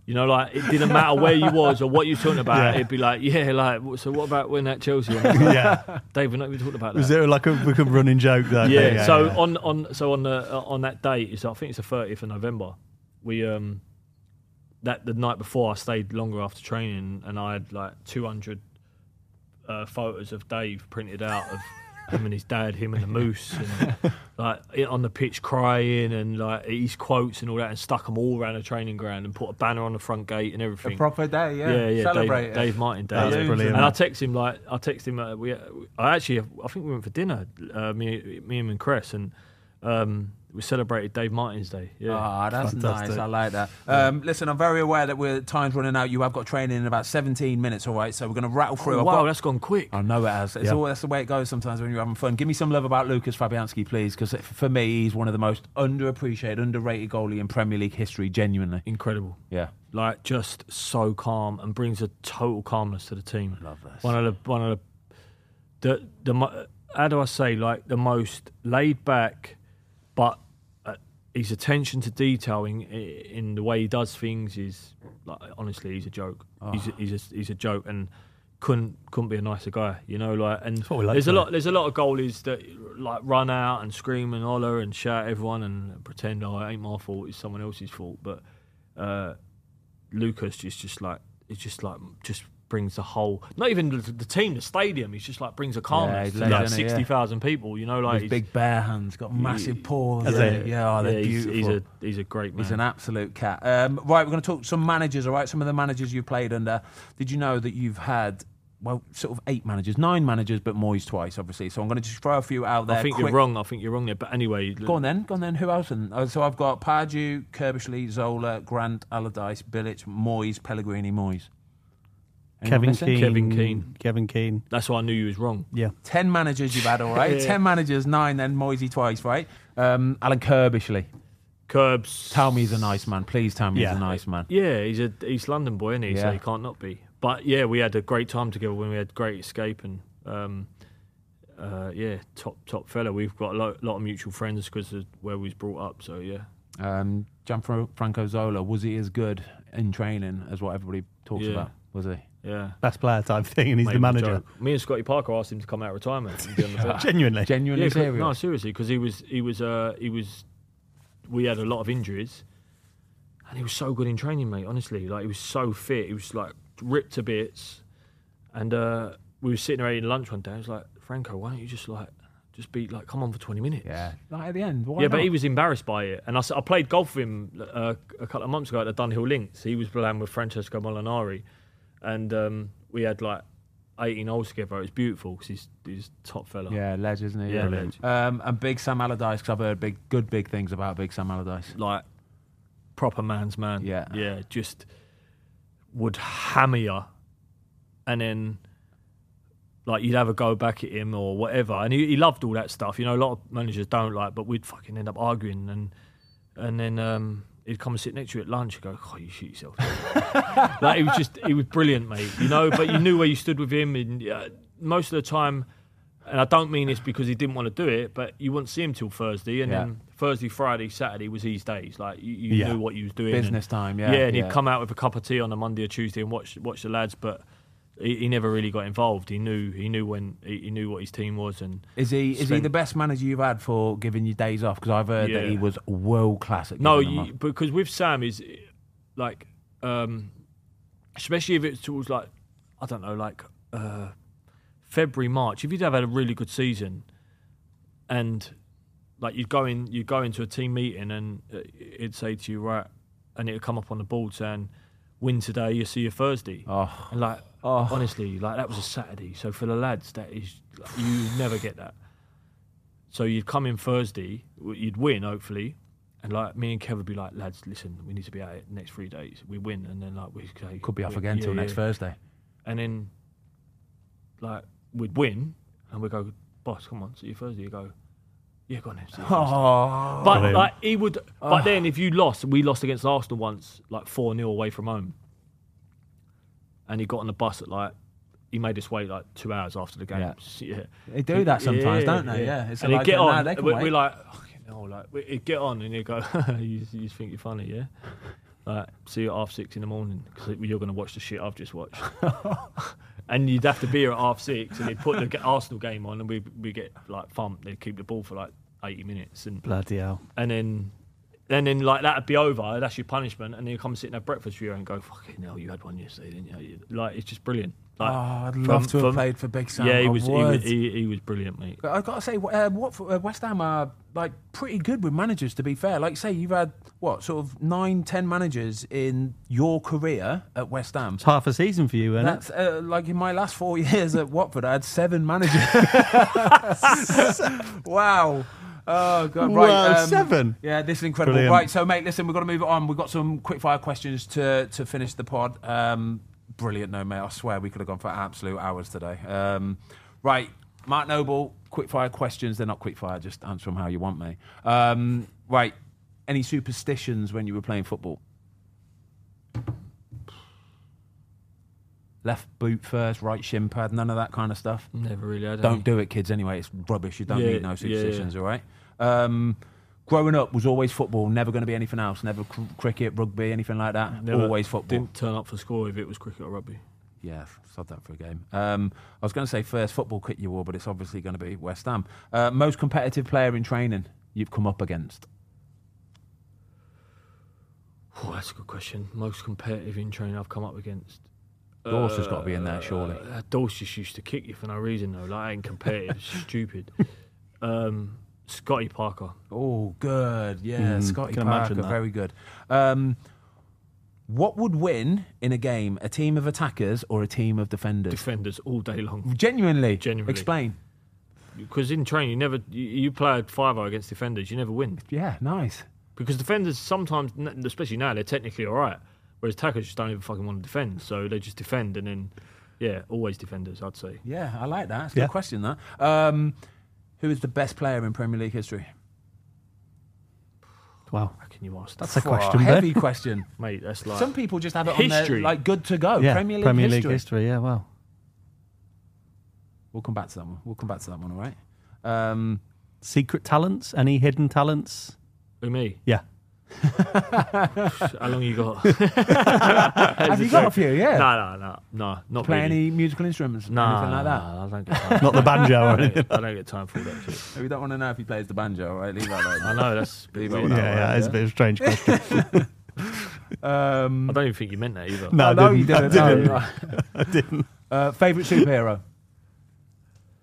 You know, like it didn't matter where you was or what you were talking about. Yeah. It'd be like, yeah, like so. What about when that Chelsea? Yeah. Dave, we're not even talking about that. Was there like a, like a running joke there? Yeah. so on on so on the uh, on that date, it's, I think it's the thirtieth of November. We um that the night before I stayed longer after training, and I had like two hundred uh, photos of Dave printed out of him and his dad, him and the moose, and like on the pitch crying, and like his quotes and all that, and stuck them all around the training ground, and put a banner on the front gate and everything. A proper day, yeah. Yeah, yeah, Celebrate Dave. Dave Martin Day. That's brilliant, And I text him like I text him. Uh, we, I actually, I think we went for dinner. Uh, me, me, him, and Cress, and um, we celebrated Dave Martin's Day. Yeah, Ah, that's Fantastic. nice. I like that. Um, listen, I'm very aware that we're time's running out. You have got training in about 17 minutes, all right? So we're going to rattle through. Oh, I've wow, got- that's gone quick. I know it has. It's Yeah. all, that's the way it goes sometimes when you're having fun. Give me some love about Lucas Fabianski, please, because for me, he's one of the most underappreciated, underrated goalie in Premier League history, genuinely. Incredible. Yeah. Like just so calm and brings a total calmness to the team. Love this. One of the one of the the the how do I say like the most laid back, but his attention to detail in, in the way he does things is like honestly, he's a joke. He's a, he's a, he's a joke, and couldn't couldn't be a nicer guy. You know, like and there's a lot there's a lot of goalies that like run out and scream and holler and shout at everyone and pretend oh it ain't my fault, it's someone else's fault. But uh, Lucas is just like it's just like just brings the whole not even the, the team, the stadium. He's just like brings a calmness he's to like yeah. sixty thousand people. You know, like With big bare hands, got massive paws. Yeah, he? yeah, oh, they're he's, beautiful. he's a he's a great man. He's an absolute cat. Um, right, we're going to talk some managers. All right, some of the managers you've played under. Did you know that you've had well, sort of eight managers, nine managers, but Moyes twice, obviously. So I'm going to just throw a few out there. I think quick. you're wrong. I think you're wrong there. But anyway, Go on then, go on then. Who else? And uh, so I've got Pardew, Curbishley, Zola, Grant, Allardyce, Bilic, Moyes, Pellegrini, Moyes. Anyone Kevin missing? Keen. Kevin Keen. Kevin Keen. That's why I knew you was wrong. Yeah. Ten managers you've had, all right. Yeah. Ten managers, nine then Moisey twice, right? Um, Alan Curbishley. Curbs. Tell me he's a nice man. Please tell me Yeah. he's a nice man. Yeah, he's a East London boy, isn't he? So Yeah. he can't not be. But yeah, we had a great time together when we had great escape and um, uh, yeah, top top fella. We've got a lot, lot of mutual friends because of where we was brought up. So yeah, Um, Gianfranco Zola, was he as good in training as what everybody talks Yeah. about? Was he? Yeah. Best player type thing, and he's Made the manager. joke. Me and Scotty Parker asked him to come out of retirement and be on the pitch. Genuinely. Genuinely Yeah, 'cause- serious? no, seriously, because he was he was uh, he was. We had a lot of injuries, and he was so good in training, mate. Honestly, like he was so fit. He was like ripped to bits, and uh, we were sitting there eating lunch one day. I was like, Franco, why don't you just like just be like, come on for twenty minutes? yeah. Like at the end. Why yeah, but not? he was embarrassed by it, and I, s- I played golf with him uh, a couple of months ago at the Dunhill Links. He was playing with Francesco Molinari, and um, we had like eighteen holes together. It was beautiful because he's he's top fella. Yeah, ledge, isn't he? Yeah, ledge. Um, and Big Sam Allardyce, because I've heard big, good big things about Big Sam Allardyce. like proper man's man. Yeah. yeah, just would hammer you, and then like you'd have a go back at him or whatever. And he, he loved all that stuff. You know, a lot of managers don't like, but we'd fucking end up arguing, and and then um, he'd come and sit next to you at lunch and go, "Oh, you shoot yourself." like he was just he was brilliant, mate. You know, but you knew where you stood with him, and uh, most of the time. And I don't mean this because he didn't want to do it, but you wouldn't see him till Thursday, and Yeah. then Thursday, Friday, Saturday was his days. Like you, you Yeah. knew what he was doing. Business and- time, yeah, Yeah, and yeah. he'd come out with a cup of tea on a Monday or Tuesday and watch watch the lads, but he, he never really got involved. He knew he knew when he, he knew what his team was, and Is he is he the best manager you've had for giving you days off? Because I've heard that he was world class no, you, because with Sam is like, um, especially if it's towards like I don't know, like uh, February March. If you'd have had a really good season, and like you'd go in, you'd go into a team meeting, and it'd say to you, right, and it'd come up on the board saying, "Win today, you see you Thursday." Oh, And like, Oh. honestly, like that was a Saturday. So for the lads, that is, like, you never get that. So you'd come in Thursday, you'd win hopefully, and like me and Kev would be like, lads, listen, we need to be out it next three days. We win, and then like we say, could be off again yeah, till next yeah. Thursday. And then like we'd win, and we go, boss, come on, see you Thursday. You go, yeah, go on then. see you Thursday." Oh, But like he would, but oh. then if you lost, we lost against Arsenal once, like four 0 away from home, and he got on the bus at like he made us wait like two hours after the game. Yeah. Yeah, They do that sometimes, don't they? Yeah. It's and like, get uh, nah, on. we- wait. we're like, "Fucking hell," like we- get on, and he'd go, you, "You think you're funny, yeah?" Like, see you at half six in the morning because you're going to watch the shit I've just watched. and you'd have to be here at half six, and they'd put the Arsenal game on, and we we get like thumped. They'd keep the ball for like eighty minutes, and Bloody hell. and then and then like that'd be over. That's your punishment, and then you come sit and have breakfast for you and go, "Fucking hell, you had one yesterday, didn't you?" You- Like it's just brilliant. Like, oh, I'd from- love to have from- played for Big Sam. Yeah, he was, he was he, he was brilliant, mate. But I've got to say, uh, what uh, West Ham are like pretty good with managers. To be fair, like say, you've had what sort of nine, ten managers in your career at West Ham. It's half a season for you, isn't it? Uh, like in my last four years at Watford, I had seven managers. wow. Oh god! Right, Wow, seven? Yeah, this is incredible. Brilliant. Right, so mate, listen, we've got to move it on. We've got some quick fire questions to to finish the pod. Um, brilliant, no mate. I swear we could have gone for absolute hours today. Um, right, Mark Noble, quick fire questions. They're not quick fire. Just answer them how you want, mate. Um, right, any superstitions when you were playing football? Left boot first, right shin pad, none of that kind of stuff. Never really had. Don't any. do it, kids. Anyway, it's rubbish. You don't Yeah, need no yeah, superstitions. All right. Um, growing up was always football, never going to be anything else, never cr- cricket, rugby, anything like that. Never- always football. Didn't turn up for score if it was cricket or rugby. Yeah, sod that for a game. Um, I was going to say first football kit you wore, but it's obviously going to be West Ham. Uh, most competitive player in training you've come up against? Oh, that's a good question. Most competitive in training I've come up against. Dawson's got to be in there, surely. Uh, Dawes just used to kick you for no reason though. Like I ain't competitive, stupid. Um, Scotty Parker. Oh, good. Yeah, Mm, Scotty can Parker, imagine that. very good. Um, what would win in a game, a team of attackers or a team of defenders? Defenders all day long. Genuinely, Genuinely. Explain. Because in training, you never you, you play a five against defenders, you never win. Yeah, nice. Because defenders sometimes, n- especially now, they're technically all right. Whereas attackers just don't even fucking want to defend, so they just defend and then, yeah, always defenders. I'd say. Yeah, I like that. It's a Yeah. good question. That. Um, who is the best player in Premier League history? Wow. How can you ask That's a question, heavy Ben. question. mate? That's like Some people just have it on History. their like good to go. yeah, Premier League Premier history. League history. Yeah, wow. We'll come back to that one. We'll come back to that one. All right. Um, Secret talents? Any hidden talents? who me. Yeah. How long you got? have you got a few? Yeah. no, no, no, no, not Play really. any musical instruments? No, anything like that? I don't get time. Not the banjo or I don't anything. get- I don't get time for that shit. We don't want to know if he plays the banjo, all right? Leave that alone. I know that's. Leave it Yeah, that yeah, one, it's a bit of a strange question. Um, I don't even think you meant that either. No, I I know you didn't. didn't. I no, didn't. right. I didn't. Uh, favorite superhero?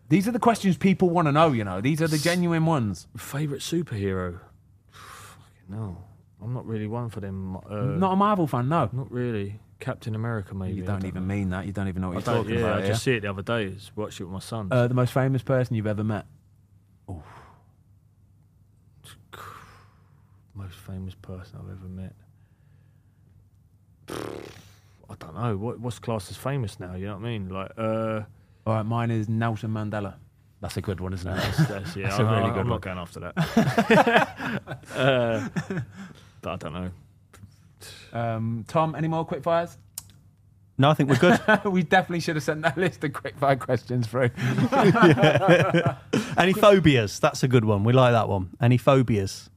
These are the questions people want to know. You know, these are the genuine ones. Favorite superhero? Fucking no, I'm not really one for them. Uh, Not a Marvel fan, no. not really. Captain America, maybe. You I don't even mean that. You don't even know what I you're don't, talking yeah, about. I yeah? just see it the other day. I watched it with my son. Uh, the most famous person you've ever met? Oh. Most famous person I've ever met. I don't know. What, what's classed as famous now? You know what I mean? Like, uh, All right, mine is Nelson Mandela. That's a good one, isn't it? that's, that's, yeah, That's a I- really I, good I'm one. not going after that. uh, but I don't know. Um, Tom, any more quick fires? No, I think we're good. we definitely should have sent that list of quick fire questions through. Any phobias? That's a good one. We like that one. Any phobias?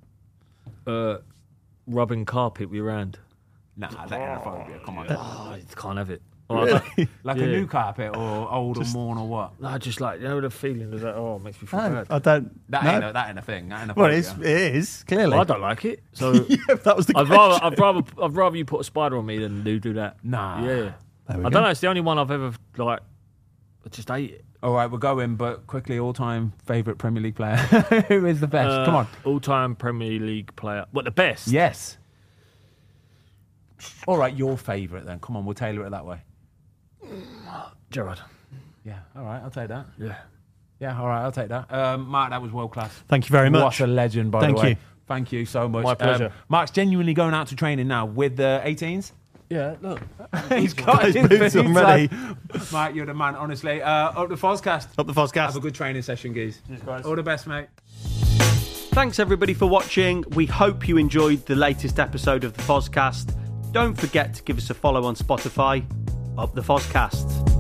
Uh, rubbing carpet we ran. nah, that ain't a phobia. Come on. Oh, I can't have it. I don't- Like Yeah. a new carpet or old and worn or what? No, just like you know the feeling of that. Oh, it makes me feel No, bad. I don't. That no. ain't a, that ain't a thing. That ain't a well, it's, it is clearly. Well, I don't like it. So yeah, that was the I'd question. rather, I'd rather, I'd rather you put a spider on me than do do that. Nah. Yeah. I go. don't know. It's the only one I've ever like. I just ate it. All right, we're going, but quickly, all-time favorite Premier League player. Who is the best? Uh, Come on. All time Premier League player. What the best? Yes. All right, your favourite then. Come on, we'll tailor it that way. Gerrard. Yeah. All right, I'll take that. Yeah. Yeah. All right, I'll take that. Um, Mark, that was world class. Thank you very much. What a legend, by Thank the way. you. Thank you so much. My pleasure. Um, Mark's genuinely going out to training now with the 18s. Yeah. Look. He's got his his boots on boots ready. on. Mark, you're the man, honestly. Uh, up the Fozcast. Up the Fozcast. Have a good training session, guys. All the best, mate. Thanks everybody for watching. We hope you enjoyed the latest episode of the Fozcast. Don't forget to give us a follow on Spotify. Up the Fozcast.